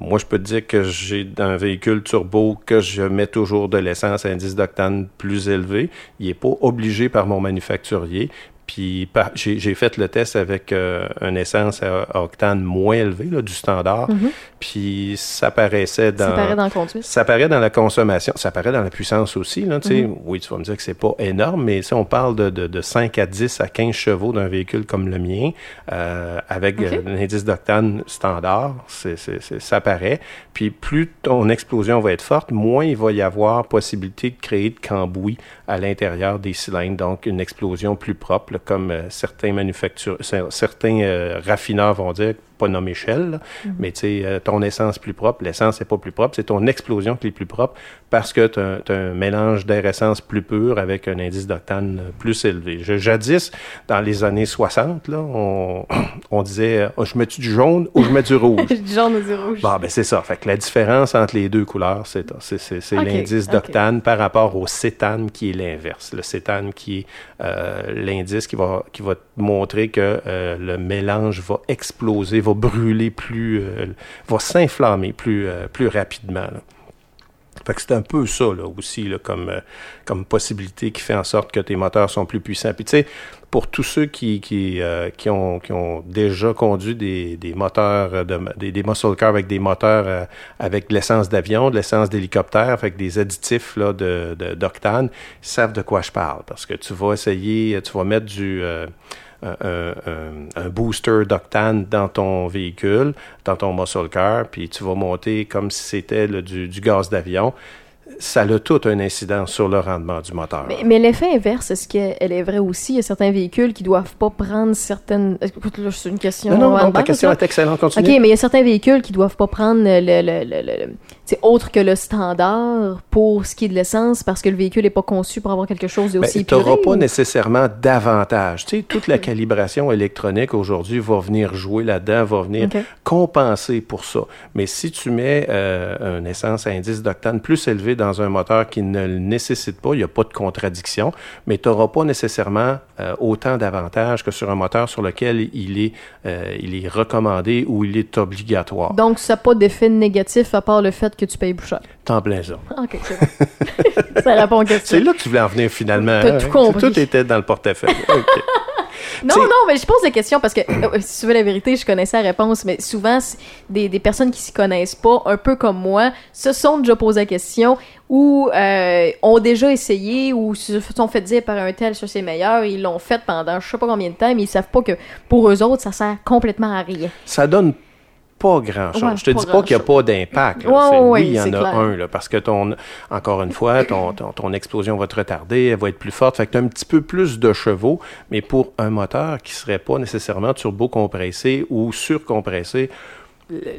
Moi, je peux te dire que j'ai un véhicule turbo que je mets toujours de l'essence à indice d'octane plus élevé. Il n'est pas obligé par mon manufacturier, puis j'ai fait le test avec euh, un essence à, octane moins élevé, là, du standard. Mhm. Puis ça paraissait dans. Ça paraît dans le conduite. Ça paraît dans la consommation. Ça paraît dans la puissance aussi. Là, mhm. Oui, tu vas me dire que c'est pas énorme, mais si on parle de, de, de, 5 à 10 à 15 chevaux d'un véhicule comme le mien, euh, avec euh, un indice d'octane standard, ça paraît. Puis plus ton explosion va être forte, moins il va y avoir possibilité de créer de cambouis à l'intérieur des cylindres. Donc, une explosion plus propre comme euh, certains certains euh, raffineurs vont dire, pas nommé Shell, mhm. mais tu sais, euh, ton essence plus propre, l'essence n'est pas plus propre, c'est ton explosion qui est plus propre parce que tu as, un mélange d'air-essence plus pur avec un indice d'octane plus élevé. Je, jadis, dans les années 60, là, on, on disait oh, je mets-tu du jaune ou je mets du rouge? Du jaune ou du rouge. Bon, ben c'est ça. Fait que la différence entre les deux couleurs, c'est l'indice d'octane par rapport au cétane qui est l'inverse. Le cétane qui est euh, l'indice qui va, qui va montrer que euh, le mélange va exploser, va brûler plus, euh, va s'inflammer plus, euh, plus rapidement. là. Fait que c'est un peu ça là, aussi là, comme, euh, comme possibilité qui fait en sorte que tes moteurs sont plus puissants. Puis tu sais, pour tous ceux qui, qui, euh, qui, ont, qui ont déjà conduit des, des moteurs, de, des, des muscle cars avec des moteurs euh, avec de l'essence d'avion, de l'essence d'hélicoptère, avec des additifs là, de, d'octane, savent de quoi je parle. Parce que tu vas essayer, tu vas mettre du... euh, un, un- un- booster d'octane dans ton véhicule, dans ton muscle car, puis tu vas monter comme si c'était du, du gaz d'avion. Ça a tout un incidence sur le rendement du moteur. Mais, mais l'effet inverse, est-ce qu'elle est vraie aussi? Il y a certains véhicules qui doivent pas prendre certaines. Écoute, là, c'est une question. non, non, non, ta question est excellente. OK, Continue. mais il y a certains véhicules qui doivent pas prendre le, le- le- c'est autre que le standard pour ce qui est de l'essence parce que le véhicule n'est pas conçu pour avoir quelque chose d'aussi tu n'auras pas ou- nécessairement d'avantage. Tu sais, toute la calibration électronique aujourd'hui va venir jouer là-dedans, va venir compenser pour ça. Mais si tu mets euh, une essence à indice d'octane plus élevé dans un moteur qui ne le nécessite pas, il n'y a pas de contradiction, mais tu n'auras pas nécessairement euh, autant d'avantages que sur un moteur sur lequel il est, euh, il est recommandé ou il est obligatoire. Donc, ça n'a pas d'effet négatif à part le fait que tu payes plus cher. T'en plein ça. OK, c'est bon. ça répond aux questions. C'est là que tu voulais en venir finalement. T'as tout compris. Tout était dans le portefeuille. OK. Non, non, mais je pose des questions parce que, euh, si tu veux la vérité, je connaissais la réponse, mais souvent, des, des personnes qui s'y connaissent pas, un peu comme moi, se sont déjà posé la question ou euh, ont déjà essayé ou se sont fait dire par un tel ça c'est meilleur, ils l'ont fait pendant je sais pas combien de temps, mais ils savent pas que pour eux autres, ça sert complètement à rien. ça donne pas grand-chose. Ouais, je te dis pas qu'il n'y a pas d'impact. Ouais, ouais, oui, il y en a clair. un, là, parce que ton, encore une fois, ton, ton, ton explosion va te retarder, elle va être plus forte. Fait que tu as un petit peu plus de chevaux, mais pour un moteur qui serait pas nécessairement turbo-compressé ou surcompressé,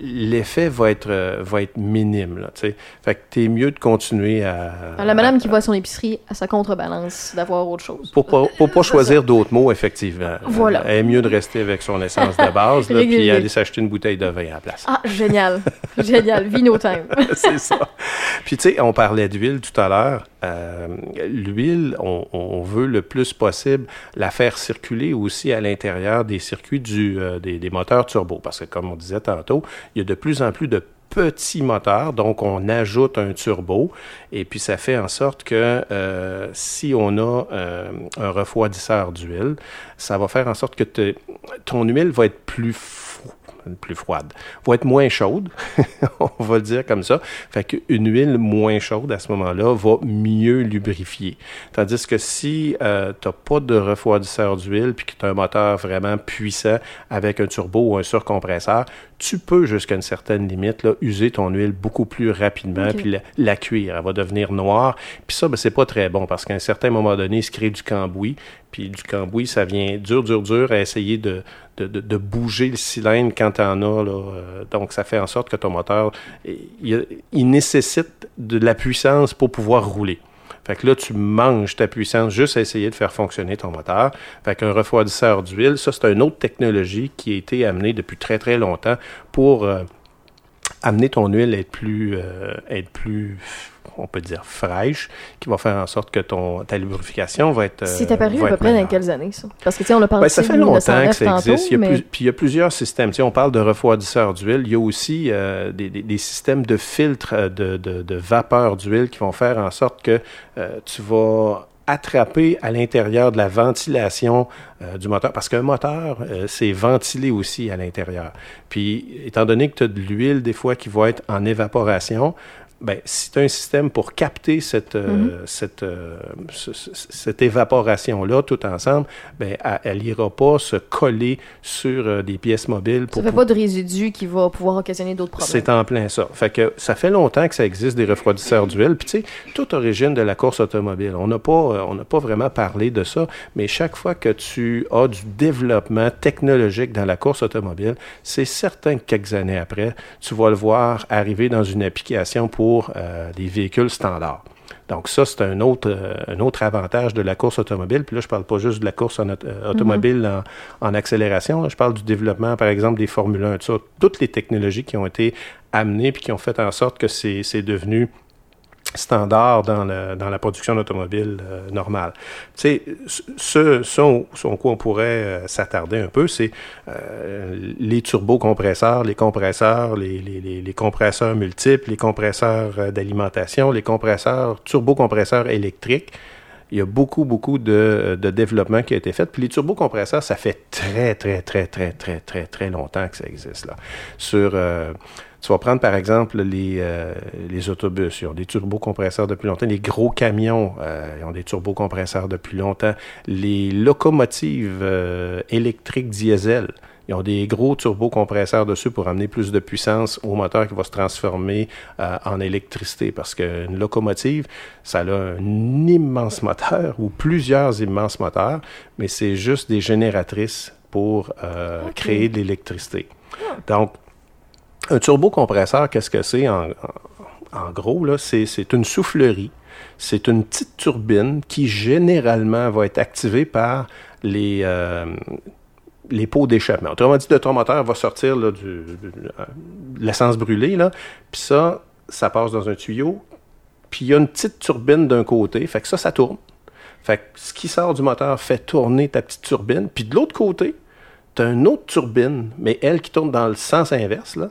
l'effet va être, euh, va être minime. Là, tu sais. fait que t'es mieux de continuer à... Alors, la madame qui va à son épicerie, à sa contrebalance d'avoir autre chose. Pour pas, pour pas choisir d'autres mots, effectivement. Voilà. Elle est mieux de rester avec son essence de base, là, puis aller s'acheter une bouteille de vin à la place. Ah, génial. génial. Vino time. c'est ça. Puis tu sais, on parlait d'huile tout à l'heure. Euh, L'huile, on, on veut le plus possible la faire circuler aussi à l'intérieur des circuits du, euh, des, des moteurs turbo. Parce que comme on disait tantôt, il y a de plus en plus de petits moteurs, donc on ajoute un turbo, et puis ça fait en sorte que euh, si on a euh, un refroidisseur d'huile, ça va faire en sorte que ton huile va être plus plus froide, va être moins chaude, on va le dire comme ça. Fait qu'une huile moins chaude à ce moment-là va mieux lubrifier. Tandis que si euh, tu n'as pas de refroidisseur d'huile puis que tu as un moteur vraiment puissant avec un turbo ou un surcompresseur, tu peux jusqu'à une certaine limite là, user ton huile beaucoup plus rapidement puis la, la cuire. Elle va devenir noire. Puis ça, ben, c'est pas très bon parce qu'à un certain moment donné, il se crée du cambouis. Puis du cambouis, ça vient dur, dur, dur à essayer de, de, de, bouger le cylindre quand tu en as. Là. Euh, Donc, ça fait en sorte que ton moteur, il, il nécessite de la puissance pour pouvoir rouler. Fait que là, tu manges ta puissance juste à essayer de faire fonctionner ton moteur. Fait qu'un refroidisseur d'huile, ça, c'est une autre technologie qui a été amenée depuis très, très longtemps pour euh, amener ton huile à être plus, euh, être plus, on peut dire, fraîche, qui va faire en sorte que ton, ta lubrification va être. euh, C'est apparu va à peu près dans quelles années, ça? Parce que, tu sais, on a parlé Ben, ça de fait longtemps que 1909 ça tantôt, existe. Il y a plus- puis il y a plusieurs systèmes. Tu sais, on parle de refroidisseurs d'huile. Il y a aussi euh, des, des- des systèmes de filtres euh, de, de- de vapeur d'huile qui vont faire en sorte que euh, tu vas attraper à l'intérieur de la ventilation euh, du moteur. Parce qu'un moteur, euh, c'est ventilé aussi à l'intérieur. Puis, étant donné que tu as de l'huile, des fois, qui va être en évaporation, ben, si tu as un système pour capter cette, euh, cette, euh, ce- ce- cette évaporation-là tout ensemble, ben, elle- n'ira pas se coller sur euh, des pièces mobiles. Ça Pour fait pas de résidu qui va pouvoir occasionner d'autres problèmes. c'est en plein ça. Fait que ça fait longtemps que ça existe des refroidisseurs d'huile. Puis tu sais, toute origine de la course automobile. On n'a pas, on n'a pas vraiment parlé de ça, mais chaque fois que tu as du développement technologique dans la course automobile, c'est certain que quelques années après, tu vas le voir arriver dans une application pour euh, des véhicules standards. Donc ça, c'est un autre, euh, un autre avantage de la course automobile. Puis là, je parle pas juste de la course en euh, automobile en, en accélération. là. Je parle du développement, par exemple, des Formule 1, tout ça. Toutes les technologies qui ont été amenées puis qui ont fait en sorte que c'est c'est devenu standard dans, la production d'automobiles euh, normale. Tu sais, ce, ce, quoi on pourrait euh, s'attarder un peu, c'est euh, les turbocompresseurs, les compresseurs, les, compresseurs multiples, les compresseurs d'alimentation, les compresseurs, turbocompresseurs électriques. Il y a beaucoup, beaucoup de, développement qui a été fait. Puis les turbocompresseurs, ça fait très, très, très, très, très, très, très longtemps que ça existe. Sur... Tu vas prendre par exemple les, euh, les autobus, ils ont des turbocompresseurs depuis longtemps. Les gros camions, euh, ils ont des turbocompresseurs depuis longtemps. Les locomotives euh, électriques diesel, ils ont des gros turbocompresseurs dessus pour amener plus de puissance au moteur qui va se transformer euh, en électricité. Parce qu'une locomotive, ça a un immense moteur ou plusieurs immenses moteurs, mais c'est juste des génératrices pour euh, créer de l'électricité. Donc, un turbocompresseur, qu'est-ce que c'est en, gros? C'est une soufflerie. C'est une petite turbine qui généralement va être activée par les, euh, les pots d'échappement. Autrement dit, ton moteur va sortir du, euh, de l'essence brûlée, puis ça, ça passe dans un tuyau, puis il y a une petite turbine d'un côté, fait que ça, ça tourne. Fait que ce qui sort du moteur fait tourner ta petite turbine, puis de l'autre côté, tu as une autre turbine, mais elle qui tourne dans le sens inverse, là.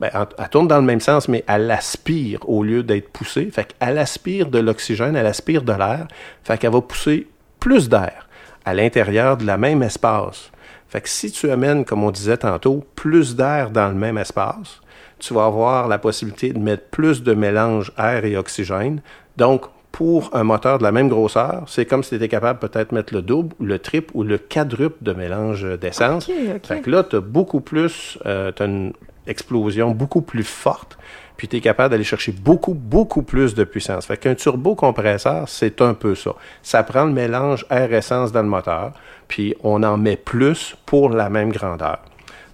Ben, elle, tourne dans le même sens, mais elle aspire au lieu d'être poussée. Fait qu'elle aspire de l'oxygène, elle aspire de l'air. Fait qu'elle va pousser plus d'air à l'intérieur de la même espace. Fait que si tu amènes, comme on disait tantôt, plus d'air dans le même espace, tu vas avoir la possibilité de mettre plus de mélange air et oxygène. Donc, pour un moteur de la même grosseur, c'est comme si tu étais capable peut-être de mettre le double, ou le triple ou le quadruple de mélange d'essence. Fait que là, tu as beaucoup plus, euh, tu as une explosion beaucoup plus forte, puis tu es capable d'aller chercher beaucoup, beaucoup plus de puissance. Fait qu'un turbocompresseur, c'est un peu ça. Ça prend le mélange air-essence dans le moteur, puis on en met plus pour la même grandeur.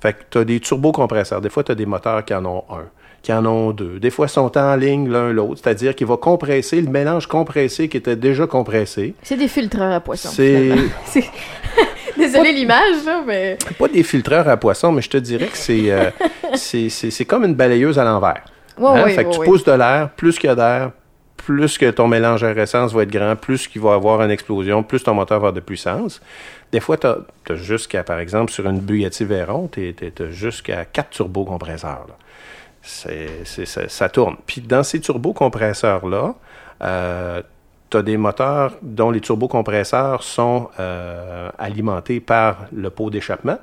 Fait que tu as des turbocompresseurs. Des fois, tu as des moteurs qui en ont un, qui en ont deux. Des fois, ils sont en ligne l'un l'autre, c'est-à-dire qu'il va compresser le mélange compressé qui était déjà compressé. C'est des filtreurs à poisson. C'est- Désolé l'image, mais. pas des filtreurs à poisson, mais je te dirais que c'est euh, c'est- comme une balayeuse à l'envers. Ouais, Hein? ouais, fait que tu ouais. pousses de l'air, plus qu'il y a d'air, plus que ton mélange air-essence va être grand, plus qu'il va avoir une explosion, plus ton moteur va avoir de puissance. Des fois, tu as, jusqu'à, par exemple, sur une Bugatti Veyron, tu as jusqu'à 4 turbocompresseurs. là. Ça tourne. Puis dans ces turbocompresseurs-là, euh, des moteurs dont les turbocompresseurs sont euh, alimentés par le pot d'échappement,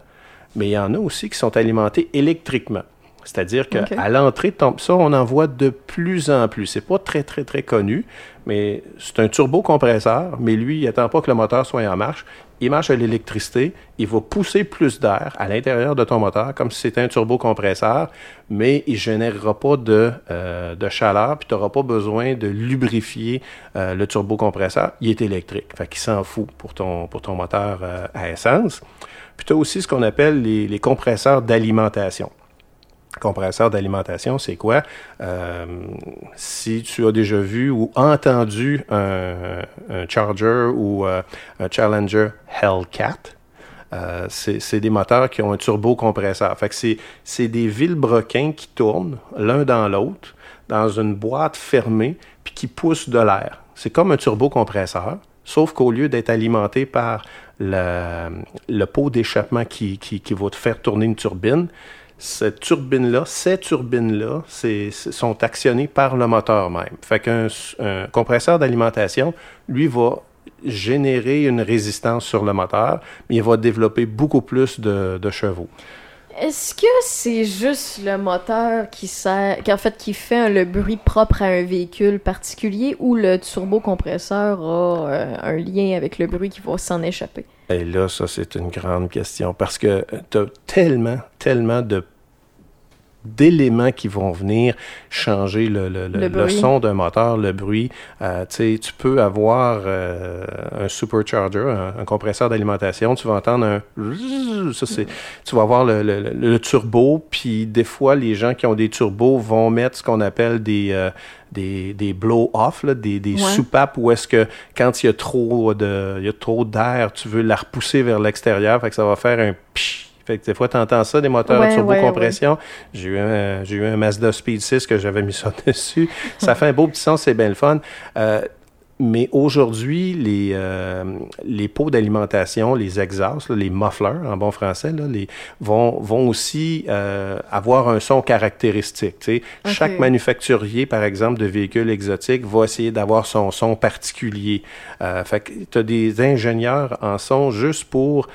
mais il y en a aussi qui sont alimentés électriquement. C'est-à-dire qu'à Ok. l'entrée de ton... Ça, on en voit de plus en plus. C'est pas très, très, très connu, mais c'est un turbocompresseur, mais lui, il n'attend pas que le moteur soit en marche. Il marche à l'électricité, il va pousser plus d'air à l'intérieur de ton moteur, comme si c'était un turbocompresseur, mais il ne générera pas de, euh, de chaleur, puis tu n'auras pas besoin de lubrifier euh, le turbocompresseur. Il est électrique, fait qu'il s'en fout pour ton, pour ton moteur euh, à essence. Puis tu as aussi ce qu'on appelle les, les compresseurs d'alimentation. Compresseur d'alimentation, c'est quoi? Euh, si tu as déjà vu ou entendu un, Charger ou euh, un Challenger Hellcat, euh, c'est des moteurs qui ont un turbocompresseur. Fait que c'est- des vilebrequins qui tournent l'un dans l'autre dans une boîte fermée puis qui poussent de l'air. C'est comme un turbocompresseur, sauf qu'au lieu d'être alimenté par le, pot d'échappement qui, qui va te faire tourner une turbine, cette turbine-là, ces turbines-là, sont actionnées par le moteur même. Fait qu'un compresseur d'alimentation, lui, va générer une résistance sur le moteur, mais il va développer beaucoup plus de, de chevaux. Est-ce que c'est juste le moteur qui sert, qui en fait qui fait le bruit propre à un véhicule particulier ou le turbocompresseur a euh, un lien avec le bruit qui va s'en échapper? Et là, ça, c'est une grande question parce que tu as tellement, tellement de d'éléments qui vont venir changer le, le, le- son d'un moteur, le bruit. Euh, tu sais, tu peux avoir euh, un supercharger, un, un compresseur d'alimentation, tu vas entendre un ça c'est, tu vas avoir le, turbo, puis des fois les gens qui ont des turbos vont mettre ce qu'on appelle des euh, des, des blow-off, là, des, des Ouais. soupapes où est-ce que quand il y a trop de il y a trop d'air, tu veux la repousser vers l'extérieur, fait que ça va faire un psh Fait que des fois, tu entends ça, des moteurs Ouais, turbo-compression. J'ai eu, un- j'ai eu un Mazda Speed 6 que j'avais mis ça dessus. Ça fait un beau petit son, c'est bien le fun. Euh, mais aujourd'hui, les, euh, les pots d'alimentation, les exhausts, là, les mufflers en bon français, là, les, vont, vont aussi euh, avoir un son caractéristique. Chaque manufacturier, par exemple, de véhicules exotiques va essayer d'avoir son son particulier. Euh, fait que tu as des ingénieurs en son juste pour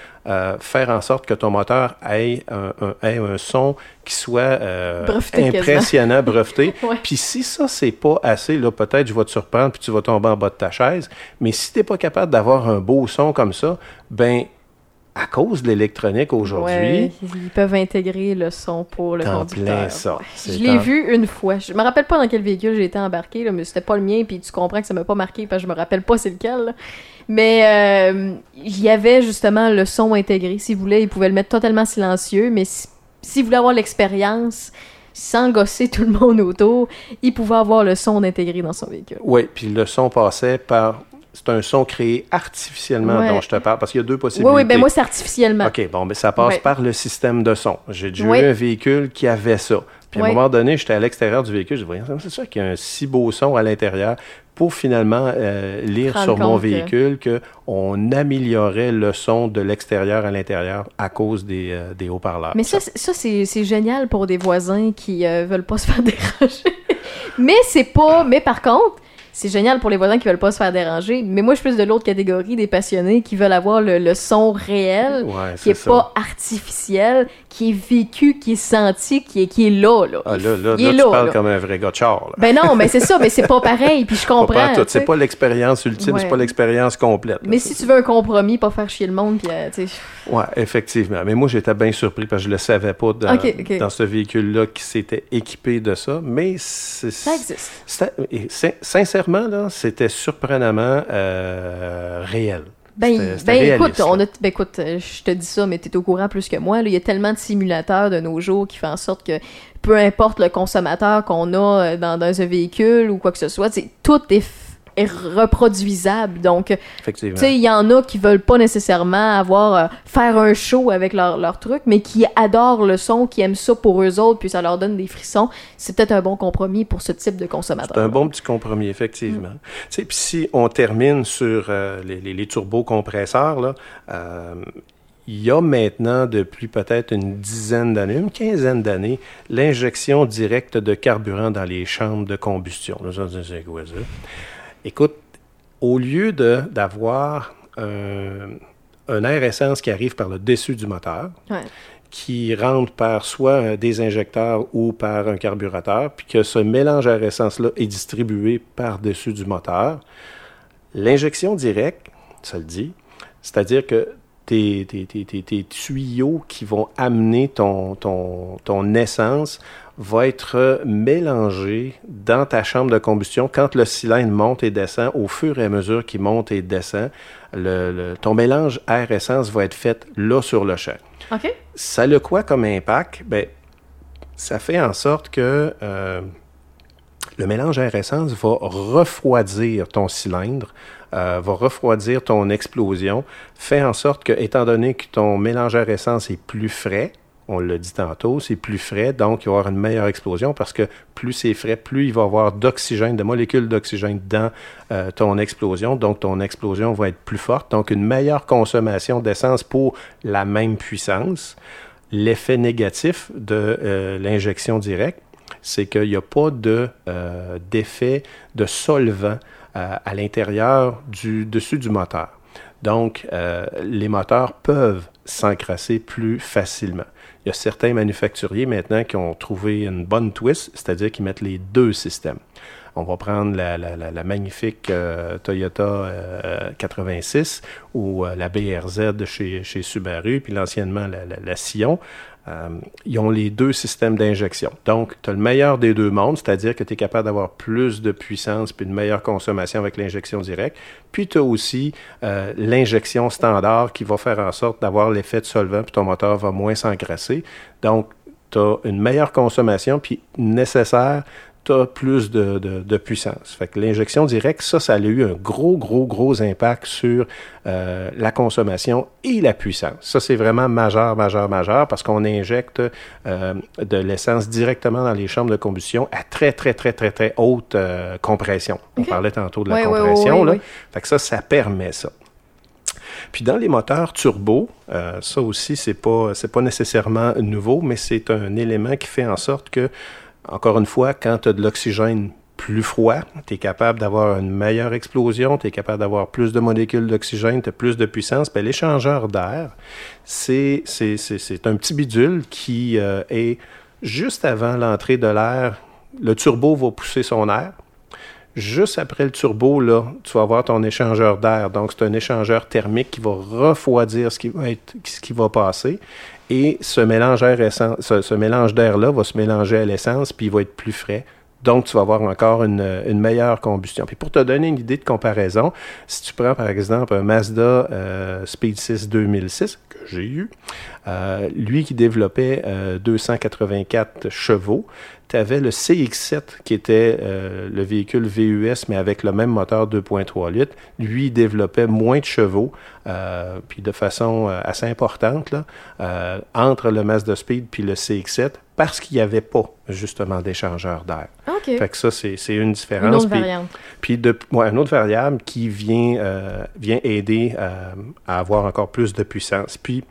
faire en sorte que ton moteur ait un, un- ait un son qui soit euh, Breveté impressionnant, breveté. Ouais. Puis si ça, c'est pas assez, là, peut-être je vais te surprendre puis tu vas tomber en bas de ta chaise. Mais si t'es pas capable d'avoir un beau son comme ça, ben, à cause de l'électronique aujourd'hui, Ouais, ils peuvent intégrer le son pour le conducteur. ça. Ouais. Je l'ai en- vu une fois. Je me rappelle pas dans quel véhicule j'ai été embarqué, là, mais c'était pas le mien, puis tu comprends que ça m'a pas marqué parce que je me rappelle pas c'est lequel. là. Mais euh, il y avait justement le son intégré. S'il voulait, il pouvait le mettre totalement silencieux, mais si- s'il voulait avoir l'expérience sans gosser tout le monde autour, il pouvait avoir le son intégré dans son véhicule. Oui, puis le son passait par. C'est un son créé artificiellement Ouais. dont je te parle, parce qu'il y a deux Oui, possibilités. oui, ben moi c'est artificiellement. OK, bon, ben ça passe Ouais. par le système de son. J'ai déjà Ouais. eu un véhicule qui avait ça. Puis à un moment donné, j'étais à l'extérieur du véhicule, je voyais, c'est sûr qu'il y a un si beau son à l'intérieur? Pour finalement euh, lire sur mon véhicule que on améliorait le son de l'extérieur à l'intérieur à cause des, euh, des haut-parleurs. Mais ça, c'est- ça c'est génial pour des voisins qui euh, veulent pas se faire déranger. mais c'est pas. Mais par contre, c'est génial pour les voisins qui veulent pas se faire déranger. Mais moi, je suis plus de l'autre catégorie des passionnés qui veulent avoir le, le son réel, Ouais, qui est pas artificiel, qui est vécu, qui est senti, qui est, qui est là. là. Ah, là, là, Il là, est tu là, parles comme un vrai gars de char. Ben non, mais c'est ça, mais c'est pas pareil, puis je comprends. C'est pas l'expérience ultime, Ouais. c'est pas l'expérience complète. Mais si tu veux un compromis, pas faire chier le monde, puis euh, tu sais. Oui, effectivement. Mais moi, j'étais bien surpris parce que je ne le savais pas dans, ce véhicule-là qui s'était équipé de ça. Mais Ça existe. et sincèrement, là, c'était surprenamment euh, réel. Ben, ben, réaliste, écoute, on a, ben écoute, euh, je te dis ça, mais t'es au courant plus que moi. là. Il y a tellement de simulateurs de nos jours qui font en sorte que peu importe le consommateur qu'on a euh, dans, dans un véhicule ou quoi que ce soit, c'est tout est, f- est reproduisable. Donc, tu Effectivement. sais, il y en a qui veulent pas nécessairement avoir euh, faire un show avec leur, leur truc, mais qui adorent le son, qui aiment ça pour eux autres, puis ça leur donne des frissons. C'est peut-être un bon compromis pour ce type de consommateur. C'est un bon petit compromis, effectivement. Tu sais, Puis si on termine sur euh, les, les, les turbocompresseurs, là, euh, il y a maintenant, depuis peut-être une dizaine d'années, une quinzaine d'années, l'injection directe de carburant dans les chambres de combustion. Écoute, au lieu de- d'avoir un, un air essence qui arrive par le dessus du moteur, Ouais. qui rentre par soit un des injecteurs ou par un carburateur, puis que ce mélange à essence-là est distribué par-dessus du moteur. L'injection directe, ça le dit, c'est-à-dire que tes, tes- tes- tes- tes tuyaux qui vont amener ton, ton, ton essence vont être mélangés dans ta chambre de combustion quand le cylindre monte et descend. Au fur et à mesure qu'il monte et descend, le- le- ton mélange air-essence va être fait là sur le champ. OK? Ça a quoi comme impact? Ben, ça fait en sorte que euh, le mélange air-essence va refroidir ton cylindre, euh, va refroidir ton explosion, fait en sorte que, étant donné que ton mélange air-essence est plus frais, on l'a dit tantôt, c'est plus frais, donc il va y avoir une meilleure explosion parce que plus c'est frais, plus il va y avoir d'oxygène, de molécules d'oxygène dans euh, ton explosion, donc ton explosion va être plus forte, donc une meilleure consommation d'essence pour la même puissance. L'effet négatif de euh, l'injection directe, c'est qu'il n'y a pas euh, d'effet de solvant à l'intérieur du dessus du moteur. Donc, les moteurs peuvent s'encrasser plus facilement. Il y a certains manufacturiers maintenant qui ont trouvé une bonne twist, c'est-à-dire qu'ils mettent les deux systèmes. On va prendre la, magnifique euh, Toyota euh, 86 ou euh, la BRZ chez, chez Subaru, puis l'anciennement la, Scion. Euh, ils ont les deux systèmes d'injection. Donc, tu as le meilleur des deux mondes, c'est-à-dire que tu es capable d'avoir plus de puissance puis une meilleure consommation avec l'injection directe. Puis, tu as aussi euh, l'injection standard qui va faire en sorte d'avoir l'effet de solvant, puis ton moteur va moins s'encrasser. Donc, tu as une meilleure consommation, puis nécessaire tu as plus de, de, de, puissance. Fait que l'injection directe, ça, ça a eu un gros, gros, gros impact sur euh, la consommation et la puissance. Ça, c'est vraiment majeur, majeur, majeur, parce qu'on injecte euh, de l'essence directement dans les chambres de combustion à très, très, très, très, très haute euh, compression. On parlait tantôt de la compression, là. Fait que ça, ça permet ça. Puis dans les moteurs turbo, ça aussi, c'est pas, c'est pas nécessairement nouveau, mais c'est un élément qui fait en sorte que, encore une fois, quand tu as de l'oxygène plus froid, tu es capable d'avoir une meilleure explosion, tu es capable d'avoir plus de molécules d'oxygène, tu as plus de puissance. Puis l'échangeur d'air, c'est, un petit bidule qui euh, est juste avant l'entrée de l'air. Le turbo va pousser son air. Juste après le turbo, tu vas avoir ton échangeur d'air. Donc, c'est un échangeur thermique qui va refroidir ce qui va passer. Et ce mélange, essence- ce, mélange d'air-là va se mélanger à l'essence, puis il va être plus frais. Donc, tu vas avoir encore une, meilleure combustion. Puis pour te donner une idée de comparaison, si tu prends par exemple un Mazda euh, Speed 6 2006, que j'ai eu, euh, lui qui développait euh, 284 chevaux, tu avais le CX7 qui était euh, le véhicule VUS, mais avec le même moteur 2.3 litres. Lui, il développait moins de chevaux, euh, puis de façon euh, assez importante, là, entre le Mazda Speed puis le CX7, parce qu'il n'y avait pas justement d'échangeur d'air. OK. Fait que ça, c'est une Une différence. autre Puis- variante. puis de, ouais, une autre variable qui vient, euh, vient aider euh, à avoir encore plus de puissance. Puis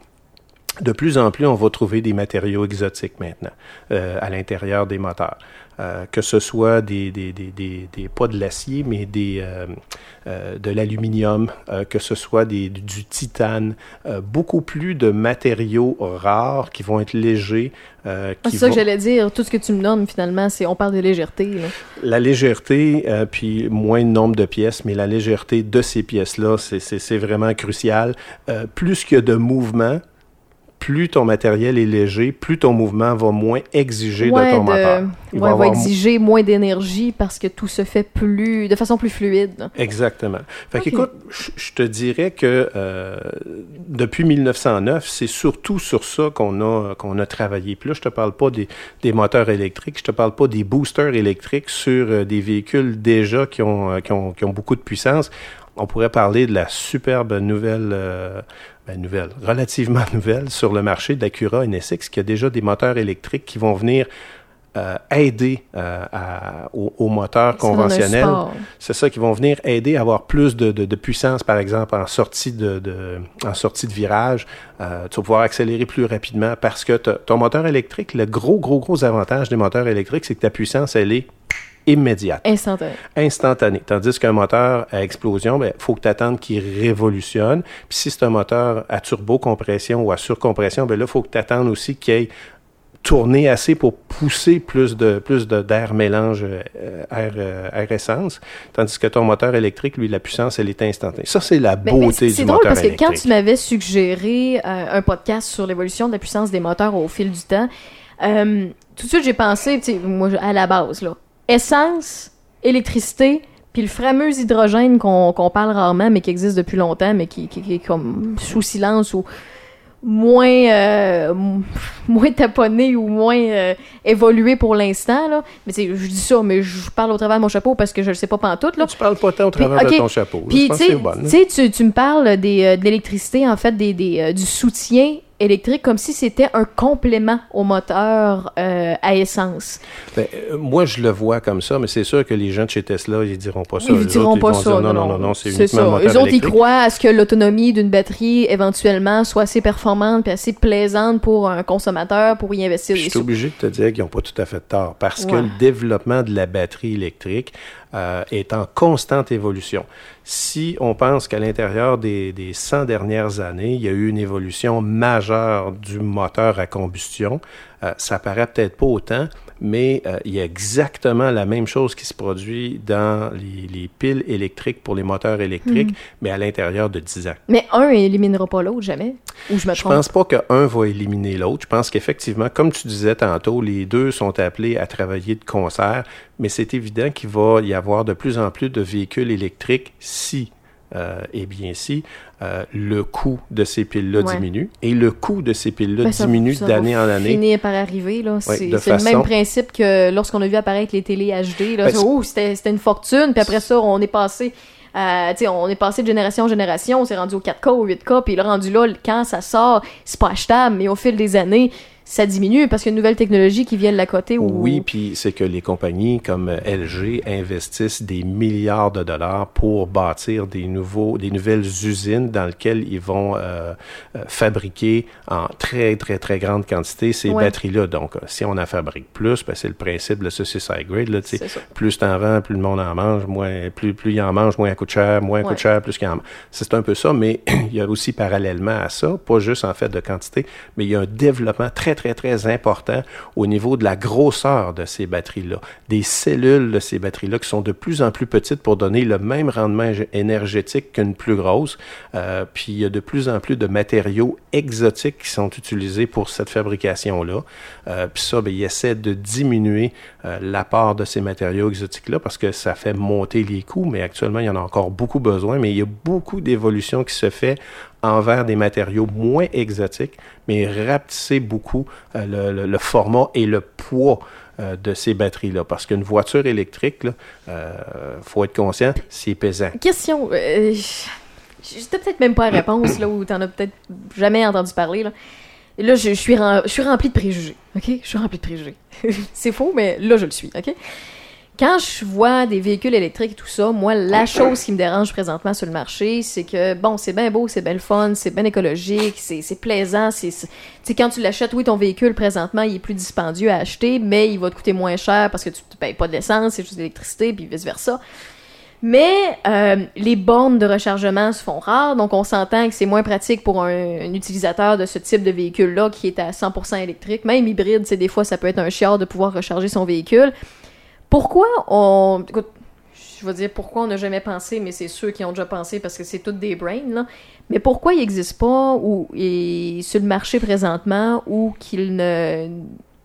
de plus en plus, on va trouver des matériaux exotiques maintenant euh, à l'intérieur des moteurs. Euh, que ce soit des, des, des, des, des- pas de l'acier, mais des, euh, euh, de l'aluminium, euh, que ce soit des, du titane, euh, beaucoup plus de matériaux rares qui vont être légers. euh, Ah, c'est ça que vont- j'allais dire. Tout ce que tu me donnes, finalement, c'est on parle de légèreté. là. la légèreté, euh, puis moins de nombre de pièces, mais la légèreté de ces pièces-là, c'est- vraiment crucial. Euh, plus qu'il y a de mouvement, plus ton matériel est léger, plus ton mouvement va moins exiger Ouais, de ton de- moteur. Il ouais, va, exiger moins d'énergie parce que tout se fait plus de façon plus fluide. Exactement. Fait Ok. qu'écoute, je je te dirais que euh, depuis 1909, c'est surtout sur ça qu'on a, qu'on a travaillé. Puis là, je te parle pas des, des moteurs électriques, je te parle pas des boosters électriques sur euh, des véhicules déjà qui ont, euh, qui, ont, qui ont beaucoup de puissance. On pourrait parler de la superbe nouvelle, euh, ben, nouvelle, relativement nouvelle sur le marché d'Acura NSX, qui a déjà des moteurs électriques qui vont venir euh, aider euh, à- aux, aux moteurs conventionnels. C'est ça qui vont venir aider à avoir plus de, de- de puissance, par exemple, en sortie de, de- en sortie de virage. Euh, tu vas pouvoir accélérer plus rapidement parce que ton moteur électrique, le gros, gros, gros avantage des moteurs électriques, c'est que ta puissance, elle est immédiate, Instantané. instantanée. Tandis qu'un moteur à explosion, il faut que tu attendes qu'il révolutionne. Puis si c'est un moteur à turbo-compression ou à surcompression, ben là, il faut que tu attendes aussi qu'il ait tourné assez pour pousser plus de plus de- d'air mélange euh, air, euh, air essence, tandis que ton moteur électrique, lui, la puissance, elle est instantanée. Ça, c'est la Mais- mais beauté du C'est drôle moteur parce que électrique. quand tu m'avais suggéré euh, un podcast sur l'évolution de la puissance des moteurs au fil du temps, euh, tout de suite j'ai pensé, moi à la base là, essence, électricité, puis le fameux hydrogène qu'on parle rarement mais qui existe depuis longtemps mais qui, qui- qui est comme sous silence ou moins euh, moins taponné ou moins euh, évolué pour l'instant là. Mais je dis ça mais je parle au travers de mon chapeau parce que je le sais pas pantoute là. Tu parles pas tant au Puis, travers de ton chapeau. Puis, Je pense tu que tu me parles des, euh, de l'électricité, en fait, des, des, du soutien électrique, comme si c'était un complément au moteur euh, à essence. Ben, euh, moi, je le vois comme ça, mais c'est sûr que les gens de chez Tesla, ils diront pas ça. Ils Les diront autres, pas ils vont ça. dire, non, non, non, non, c'est uniquement ça. le moteur Eux autres, ils croient à ce que l'autonomie d'une batterie, éventuellement, soit assez performante puis assez plaisante pour un consommateur pour y investir je suis obligé de te dire qu'ils n'ont pas tout à fait tort parce que le développement de la batterie électrique euh, est en constante évolution. Si on pense qu'à l'intérieur des, des 100 dernières années, il y a eu une évolution majeure du moteur à combustion, euh, ça paraît peut-être pas autant, mais euh, il y a exactement la même chose qui se produit dans les, les piles électriques pour les moteurs électriques, Hmm. mais à l'intérieur de 10 ans. Mais un éliminera pas l'autre, jamais? Ou je me Je trompe? pense pas qu'un va éliminer l'autre. Je pense qu'effectivement, comme tu disais tantôt, les deux sont appelés à travailler de concert, mais c'est évident qu'il va y avoir de plus en plus de véhicules électriques si euh, eh bien si euh, le coût de ces piles-là Ouais. diminue et le coût de ces piles-là Ben, diminue d'année en année. finir par arriver. là. c'est le même principe que lorsqu'on a vu apparaître les télé HD. Là, Ben, oh, c'était une fortune. Puis après ça, on est passé. à- tu sais, on est passé de génération en génération, on s'est rendu au 4K, au 8K, puis là, rendu là, quand ça sort, c'est pas achetable, mais au fil des années, ça diminue parce qu'il y a une nouvelle technologie qui vient de la côté. Où... Oui, puis c'est que les compagnies comme euh, LG investissent des milliards de dollars pour bâtir des nouveaux, des nouvelles usines dans lesquelles ils vont euh, euh, fabriquer en très très très grande quantité ces Ouais. batteries-là. Donc, si on en fabrique plus, ben, c'est le principe de ce high grade. Là, plus t'en vends, plus le monde en mange, moins, plus, plus il en mange, moins il coûte cher, moins il Ouais. coûte cher, plus qu'il en mange. C'est un peu ça, mais il y a aussi parallèlement à ça, pas juste en fait de quantité, mais il y a un développement très, très, très important au niveau de la grosseur de ces batteries-là, des cellules de ces batteries-là qui sont de plus en plus petites pour donner le même rendement énergétique qu'une plus grosse. Euh, puis il y a de plus en plus de matériaux exotiques qui sont utilisés pour cette fabrication-là. Euh, puis ça, ben, il essaie de diminuer euh, l'apport de ces matériaux exotiques-là parce que ça fait monter les coûts, mais actuellement, il y en a encore beaucoup besoin, mais il y a beaucoup d'évolution qui se fait envers des matériaux moins exotiques, mais rapetisser beaucoup euh, le, format et le poids euh, de ces batteries-là. Parce qu'une voiture électrique, il faut être conscient, c'est pesant. Question. euh, J'étais peut-être même pas la réponse, là, où t'en as peut-être jamais entendu parler, là. Là, je suis rempli de préjugés, OK? Je suis rempli de préjugés. c'est faux, mais là, je le suis, OK? Quand je vois des véhicules électriques et tout ça, moi, la chose qui me dérange présentement sur le marché, c'est que, bon, c'est bien beau, c'est bien le fun, c'est bien écologique, c'est plaisant, c'est... quand tu l'achètes, oui, ton véhicule, présentement, il est plus dispendieux à acheter, mais il va te coûter moins cher parce que tu ne payes pas de l'essence, c'est juste de l'électricité, puis vice-versa. Mais euh, les bornes de rechargement se font rares, donc on s'entend que c'est moins pratique pour un, un utilisateur de ce type de véhicule-là qui est à 100% électrique. Même hybride, c'est des fois, ça peut être un chiard de pouvoir recharger son véhicule. Pourquoi on... Écoute, je vais dire pourquoi on n'a jamais pensé, mais c'est ceux qui ont déjà pensé parce que c'est toutes des brains, là. Mais pourquoi il n'existe pas ou sur le marché présentement ou qu'ils ne,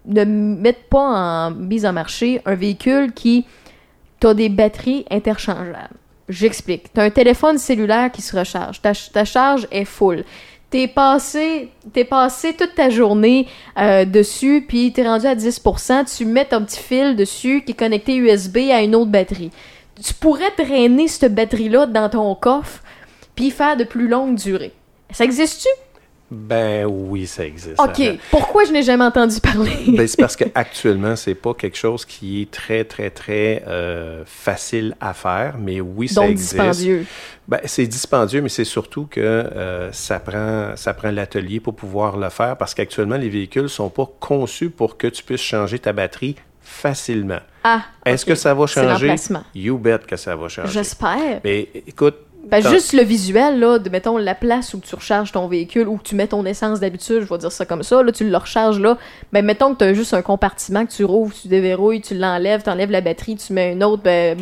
ne mettent pas en mise en marché un véhicule qui t'as des batteries interchangeables? J'explique. T'as un téléphone cellulaire qui se recharge. Ta, ta charge est full. T'es passé, t'es passé toute ta journée euh, dessus, puis t'es rendu à 10%. Tu mets ton petit fil dessus qui est connecté USB à une autre batterie. Tu pourrais traîner cette batterie-là dans ton coffre, puis faire de plus longue durée. Ça existe-tu? Ben oui, ça existe. Ok. Pourquoi je n'ai jamais entendu parler? Ben, c'est parce qu'actuellement, c'est pas quelque chose qui est très, très, très euh, facile à faire, mais oui, ça Donc existe. dispendieux. Ben, c'est dispendieux, mais c'est surtout que euh, ça prend, ça prend l'atelier pour pouvoir le faire parce qu'actuellement, les véhicules sont pas conçus pour que tu puisses changer ta batterie facilement. Ah. Est-ce que ça va changer? You bet que ça va changer. J'espère. Mais écoute, Ben, juste le visuel, là, de, mettons, la place où tu recharges ton véhicule, où tu mets ton essence d'habitude, je vais dire ça comme ça, là, tu le recharges là, ben, mettons que tu as juste un compartiment que tu rouvres, tu déverrouilles, tu l'enlèves, tu enlèves la batterie, tu mets une autre, ben,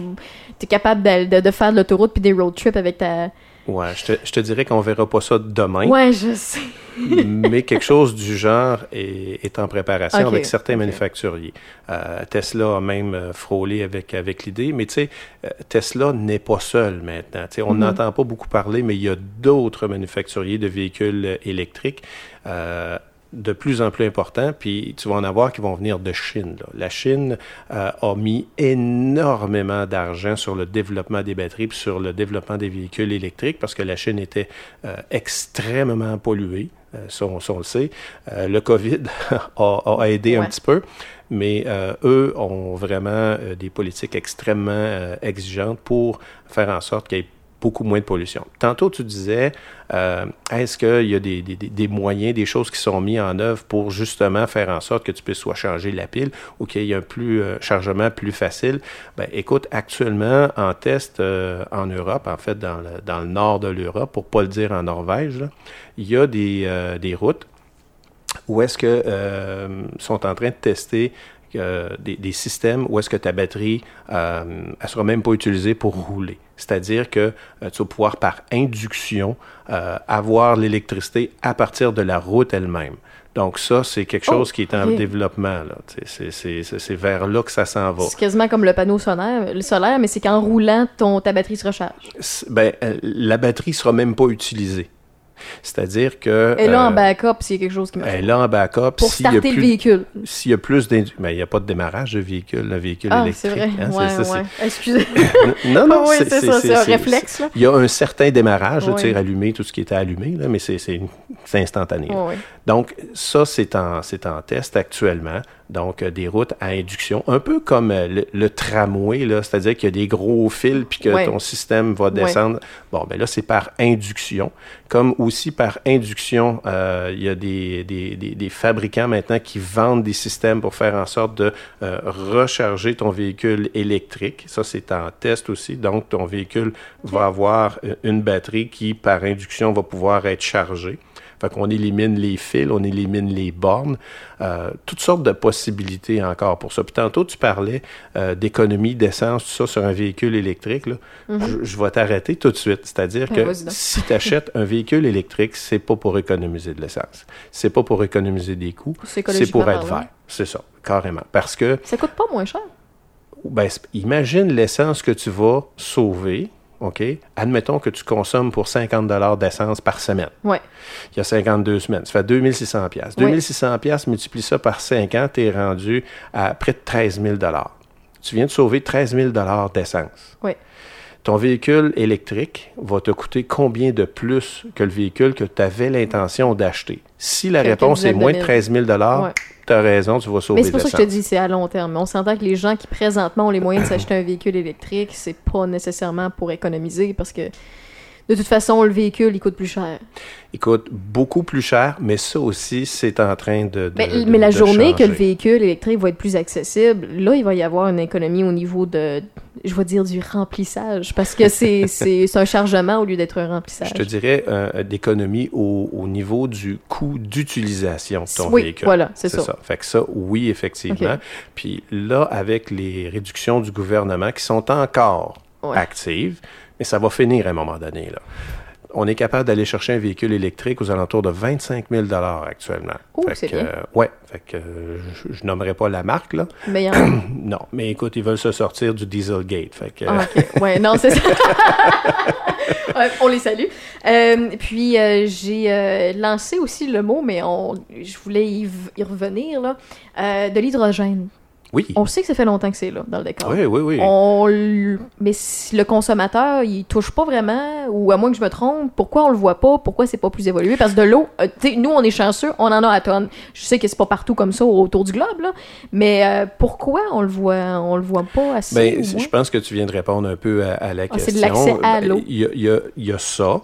tu es capable de, de- de faire de l'autoroute puis des road trips avec ta... ouais, je te, je te dirais qu'on verra pas ça demain. Ouais, je sais. mais quelque chose du genre est, est en préparation avec certains manufacturiers. Euh, Tesla a même euh, frôlé avec, avec l'idée, mais tu sais, euh, Tesla n'est pas seul maintenant. Tu sais, on Mhm. n'entend pas beaucoup parler, mais il y a d'autres manufacturiers de véhicules électriques. euh, de plus en plus importants, puis tu vas en avoir qui vont venir de Chine. là. La Chine euh, a mis énormément d'argent sur le développement des batteries, puis sur le développement des véhicules électriques, parce que la Chine était euh, extrêmement polluée. Euh, ça, on, ça, on le sait. Euh, le COVID a, a aidé un petit peu, mais eux ont vraiment des politiques extrêmement exigeantes pour faire en sorte qu'il y ait beaucoup moins de pollution. Tantôt, tu disais, euh, est-ce qu'il y a des, des- des- moyens, des choses qui sont mis en œuvre pour justement faire en sorte que tu puisses soit changer la pile ou qu'il y ait un plus euh, chargement plus facile? Ben, écoute, actuellement, en test euh, en Europe, en fait, dans le, dans le nord de l'Europe, pour pas le dire en Norvège, il y a des, euh, des routes où est-ce que euh, sont en train de tester euh, des, des systèmes où est-ce que ta batterie euh, elle sera même pas utilisée pour rouler. C'est-à-dire que euh, tu vas pouvoir par induction euh, avoir l'électricité à partir de la route elle-même. Donc ça, c'est quelque chose Oh, qui est en développement. C'est c'est- c'est vers là que ça s'en va. C'est quasiment comme le panneau solaire, le solaire, mais c'est qu'en roulant, ton, ta batterie se recharge. Ben, la batterie sera même pas utilisée. C'est-à-dire que... Et là, en euh, backup, s'il y a quelque chose qui marche. elle est là en backup. Pour s'il y a starter le véhicule. S'il y a plus d'indu... Mais il n'y a pas de démarrage de véhicule, un véhicule Ah, électrique. c'est vrai. hein, ouais, c'est ça, ouais. Excusez. Non, non, Oui, c'est ça, c'est un réflexe. Il y a un certain démarrage, tu sais, allumer tout ce qui était allumé, là, mais c'est instantané. Donc, ça, c'est en, en test actuellement. Donc, euh, des routes à induction, un peu comme euh, le, le tramway, là, c'est-à-dire qu'il y a des gros fils puis que Ouais. ton système va descendre. Bon, ben là, c'est par induction. Comme aussi par induction, euh, il y a des, des, des, des fabricants maintenant qui vendent des systèmes pour faire en sorte de euh, recharger ton véhicule électrique. Ça, c'est en test aussi. Donc, ton véhicule va avoir euh, une batterie qui, par induction, va pouvoir être chargée. Fait qu'on élimine les fils, on élimine les bornes, euh, toutes sortes de possibilités encore pour ça. Puis tantôt, tu parlais euh, d'économie d'essence, tout ça sur un véhicule électrique. Là. je, je vais t'arrêter tout de suite. C'est-à-dire Ben, que si tu achètes un véhicule électrique, c'est pas pour économiser de l'essence. C'est pas pour économiser des coûts. C'est pour être vert. C'est ça, carrément. Parce que Ça coûte pas moins cher. ben, imagine l'essence que tu vas sauver, OK? Admettons que tu consommes pour 50 d'essence par semaine. Ouais. Il y a 52 semaines. Ça fait 2600 pièces. Oui. 2600 pièces, multiplie ça par 5 ans, tu es rendu à près de 13 000 Tu viens de sauver 13 000 d'essence. Oui. Ton véhicule électrique va te coûter combien de plus que le véhicule que tu avais l'intention d'acheter? Si la réponse est moins de mille. 13 000 Ouais. tu as raison, tu vas sauver Mais c'est pour ça que je te dis, c'est à long terme. On s'entend que les gens qui présentement ont les moyens de s'acheter un véhicule électrique, c'est pas nécessairement pour économiser parce que de toute façon, le véhicule, il coûte plus cher. Il coûte beaucoup plus cher, mais ça aussi, c'est en train de. de- mais, de- mais la de journée que le véhicule électrique va être plus accessible, là, il va y avoir une économie au niveau de, je vais dire, du remplissage. Parce que c'est c'est- c'est un chargement au lieu d'être un remplissage. Je te dirais euh, d'économie au, au niveau du coût d'utilisation de ton Oui, véhicule. voilà, c'est ça. Fait que ça, oui, effectivement. Puis là, avec les réductions du gouvernement qui sont encore Ouais. actives, mais ça va finir à un moment donné. Là. On est capable d'aller chercher un véhicule électrique aux alentours de 25 000 actuellement. Oh, c'est bien. euh, ouais, fait que euh, je, je nommerai pas la marque là. Mais il y en- Non, mais écoute, ils veulent se sortir du Dieselgate. Fait que, Ah, ok. Ouais, non, c'est ça. On les salue. Euh, puis, j'ai lancé aussi le mot, mais on, je voulais y, y revenir, là, de l'hydrogène. Oui, On sait que ça fait longtemps que c'est là, dans le décor. oui, oui, oui. On l- mais si le consommateur, il touche pas vraiment, ou à moins que je me trompe, pourquoi on le voit pas? Pourquoi c'est pas plus évolué? Parce que de l'eau, euh, nous, on est chanceux, on en a à tonnes. Je sais que c'est pas partout comme ça autour du globe, là, mais euh, pourquoi on le voit, on le voit pas assez? Ben, moins? je pense que tu viens de répondre un peu à, à la Ah, c'est question. de l'accès à Ben, l'eau. Y y il y a ça.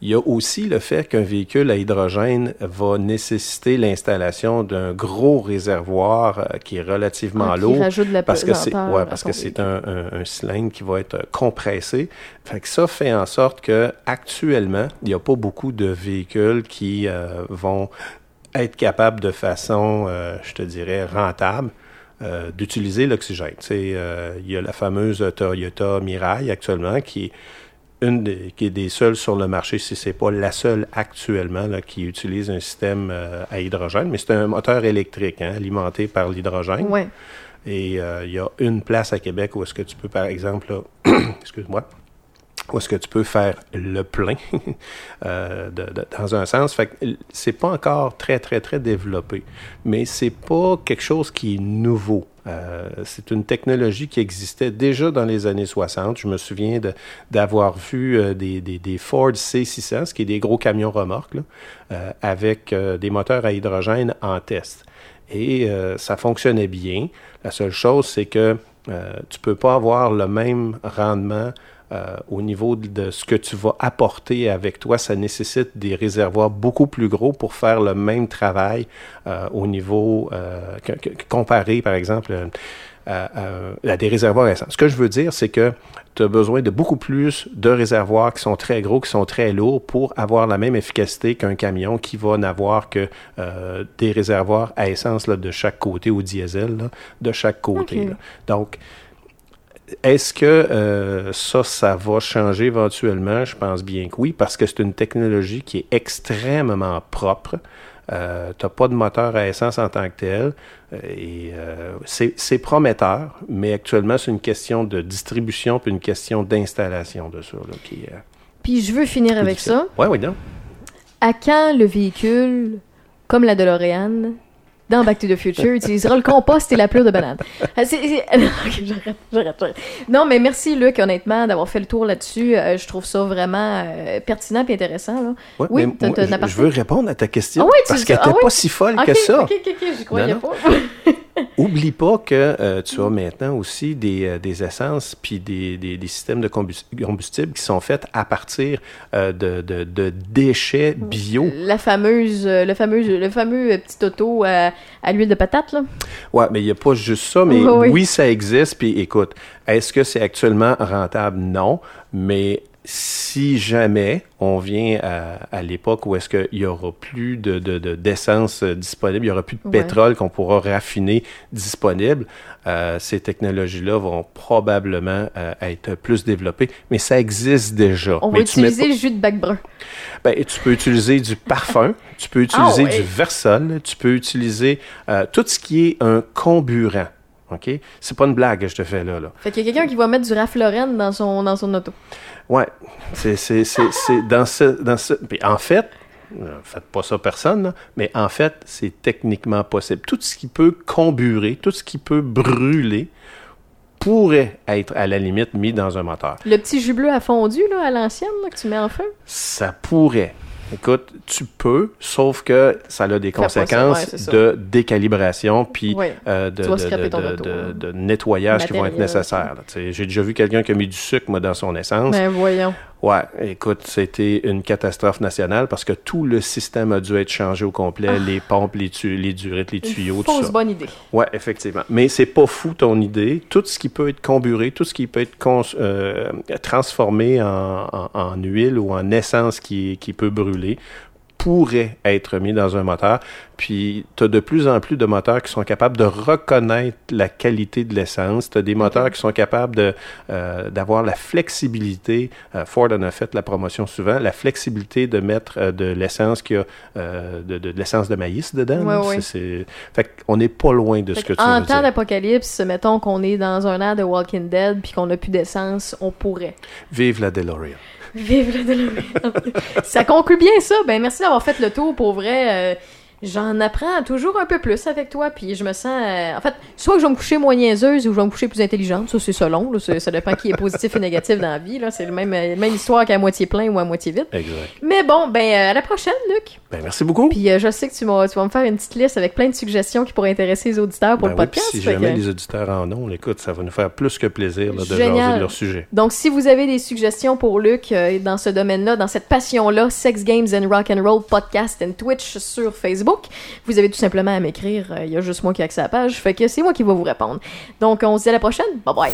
Il y a aussi le fait qu'un véhicule à hydrogène va nécessiter l'installation d'un gros réservoir euh, qui est relativement Ah, lourd. Parce que c'est ouais, parce que c'est un, un- un cylindre qui va être euh, compressé. Fait que ça fait en sorte que actuellement, il n'y a pas beaucoup de véhicules qui euh, vont être capables de façon, euh, je te dirais, rentable. euh, d'utiliser l'oxygène. Euh, il y a la fameuse Toyota Mirai actuellement qui une des, qui est des seules sur le marché, si c'est pas la seule actuellement là, qui utilise un système euh, à hydrogène, mais c'est un moteur électrique hein, alimenté par l'hydrogène. Ouais. Et euh, il y a une place à Québec où est-ce que tu peux, par exemple, excuse-moi, où est-ce que tu peux faire le plein euh, de- de- dans un sens. Fait que c'est pas encore très, très, très développé, mais c'est pas quelque chose qui est nouveau. Euh, c'est une technologie qui existait déjà dans les années 60. Je me souviens d'avoir vu euh, des, des, des Ford C600, ce qui est des gros camions remorques, euh, avec euh, des moteurs à hydrogène en test. Et ça fonctionnait bien. La seule chose, c'est que tu peux pas avoir le même rendement euh, au niveau de, ce que tu vas apporter avec toi. Ça nécessite des réservoirs beaucoup plus gros pour faire le même travail euh, au niveau euh, que- que- comparé, par exemple, euh, à, à- des réservoirs récents. Ce que je veux dire, c'est que tu as besoin de beaucoup plus de réservoirs qui sont très gros, qui sont très lourds pour avoir la même efficacité qu'un camion qui va n'avoir que euh, des réservoirs à essence là, de chaque côté ou diesel là, de chaque côté. Là. Donc, est-ce que euh, ça, ça va changer éventuellement? Je pense bien que oui, parce que c'est une technologie qui est extrêmement propre. Euh, tu n'as pas de moteur à essence en tant que tel. Euh, et euh, c'est prometteur, mais actuellement, c'est une question de distribution puis une question d'installation de ça. Là, qui, euh, Puis je veux finir avec ça. Ouais, oui, non. À quand le véhicule, comme la DeLorean, dans Back to the Future, utilisera le compost et la pleure de banane? Ah. Non, mais merci, Luc, honnêtement, d'avoir fait le tour là-dessus. Euh, je trouve ça vraiment euh, pertinent et intéressant. Là. Ouais, Oui, mais moi, je- veux répondre à ta question Ah oui, tu- parce qu'elle ah n'était oui? pas si folle que ça. ok, ok, ok, j'y croyais Non, pas. Oublie pas que euh, tu as maintenant aussi des, euh, des essences puis des, des, des systèmes de combus- combustible qui sont faits à partir euh, de, de, de déchets bio. La fameuse, le fameux, le fameux petit auto à, à l'huile de patate, là. Ouais, mais il n'y a pas juste ça, mais oui. oui, ça existe. Puis écoute, est-ce que c'est actuellement rentable? Non. Mais si jamais on vient à, à l'époque où est-ce qu'il y aura plus de, de- de- d'essence euh, disponible, il y aura plus de Ouais. pétrole qu'on pourra raffiner disponible, euh, ces technologies-là vont probablement euh, être plus développées. Mais ça existe déjà. On mais va tu utiliser le jus de bac brun. ben, tu peux utiliser du parfum, tu peux utiliser Ah ouais. du Versol, tu peux utiliser euh, tout ce qui est un comburant. OK? C'est pas une blague que je te fais là. là. Fait qu'il y a quelqu'un qui va mettre du Lauren dans son, dans son auto. Ouais. C'est, dans ce. Dans ce puis en fait, euh, faites pas ça personne, là, mais en fait, c'est techniquement possible. Tout ce qui peut comburer, tout ce qui peut brûler pourrait être à la limite mis dans un moteur. Le petit jus bleu à fondu, là, à l'ancienne, que tu mets en feu? Ça pourrait. Écoute, tu peux, sauf que ça a des ça, conséquences ouais, de décalibration puis euh, de, hein. nettoyage qui vont être nécessaires. J'ai déjà vu quelqu'un qui a mis du sucre moi, dans son essence. Ben voyons. Ouais, écoute, c'était une catastrophe nationale parce que tout le système a dû être changé au complet, les pompes, les, tu- les durettes, les tuyaux, Ah. Une tout fausse ça. bonne idée. Ouais, effectivement. Mais c'est pas fou ton idée. Tout ce qui peut être comburé, tout ce qui peut être euh, transformé en, en- en huile ou en essence qui, qui peut brûler pourrait être mis dans un moteur. Puis, tu as de plus en plus de moteurs qui sont capables de reconnaître la qualité de l'essence. Tu as des moteurs qui sont capables de, euh, d'avoir la flexibilité. euh, Ford en a fait la promotion souvent. La flexibilité de mettre euh, de l'essence qui a de, de- de l'essence de maïs dedans. Ouais, là. ouais. C'est- Fait qu'on n'est pas loin de ce que tu en temps d'apocalypse, mettons qu'on est dans un air de Walking Dead puis qu'on n'a plus d'essence, on pourrait. Vive la DeLorean. Vive le ça conclut bien ça. Ben merci d'avoir fait le tour pour vrai. J'en apprends toujours un peu plus avec toi, puis je me sens... euh, en fait, soit que je vais me coucher moins niaiseuse ou je vais me coucher plus intelligente, ça c'est selon, là, ça, dépend qui est positif et négatif dans la vie, là, c'est le même, euh, même histoire qu'à moitié plein ou à moitié vide. Exact. Mais bon, ben euh, à la prochaine, Luc! Ben, merci beaucoup. Puis euh, je sais que tu vas, tu vas me faire une petite liste avec plein de suggestions qui pourraient intéresser les auditeurs pour Ben le oui, podcast. si jamais que- les auditeurs en ont, écoute, ça va nous faire plus que plaisir là, de jaser de leur sujet. Donc, si vous avez des suggestions pour Luc euh, dans ce domaine-là, dans cette passion-là, Sex Games and Rock and Roll Podcast and Twitch sur Facebook, vous avez tout simplement à m'écrire. Euh, Il y a juste moi qui accès à la page. Fait que c'est moi qui vais vous répondre. Donc, on se dit à la prochaine. Bye bye.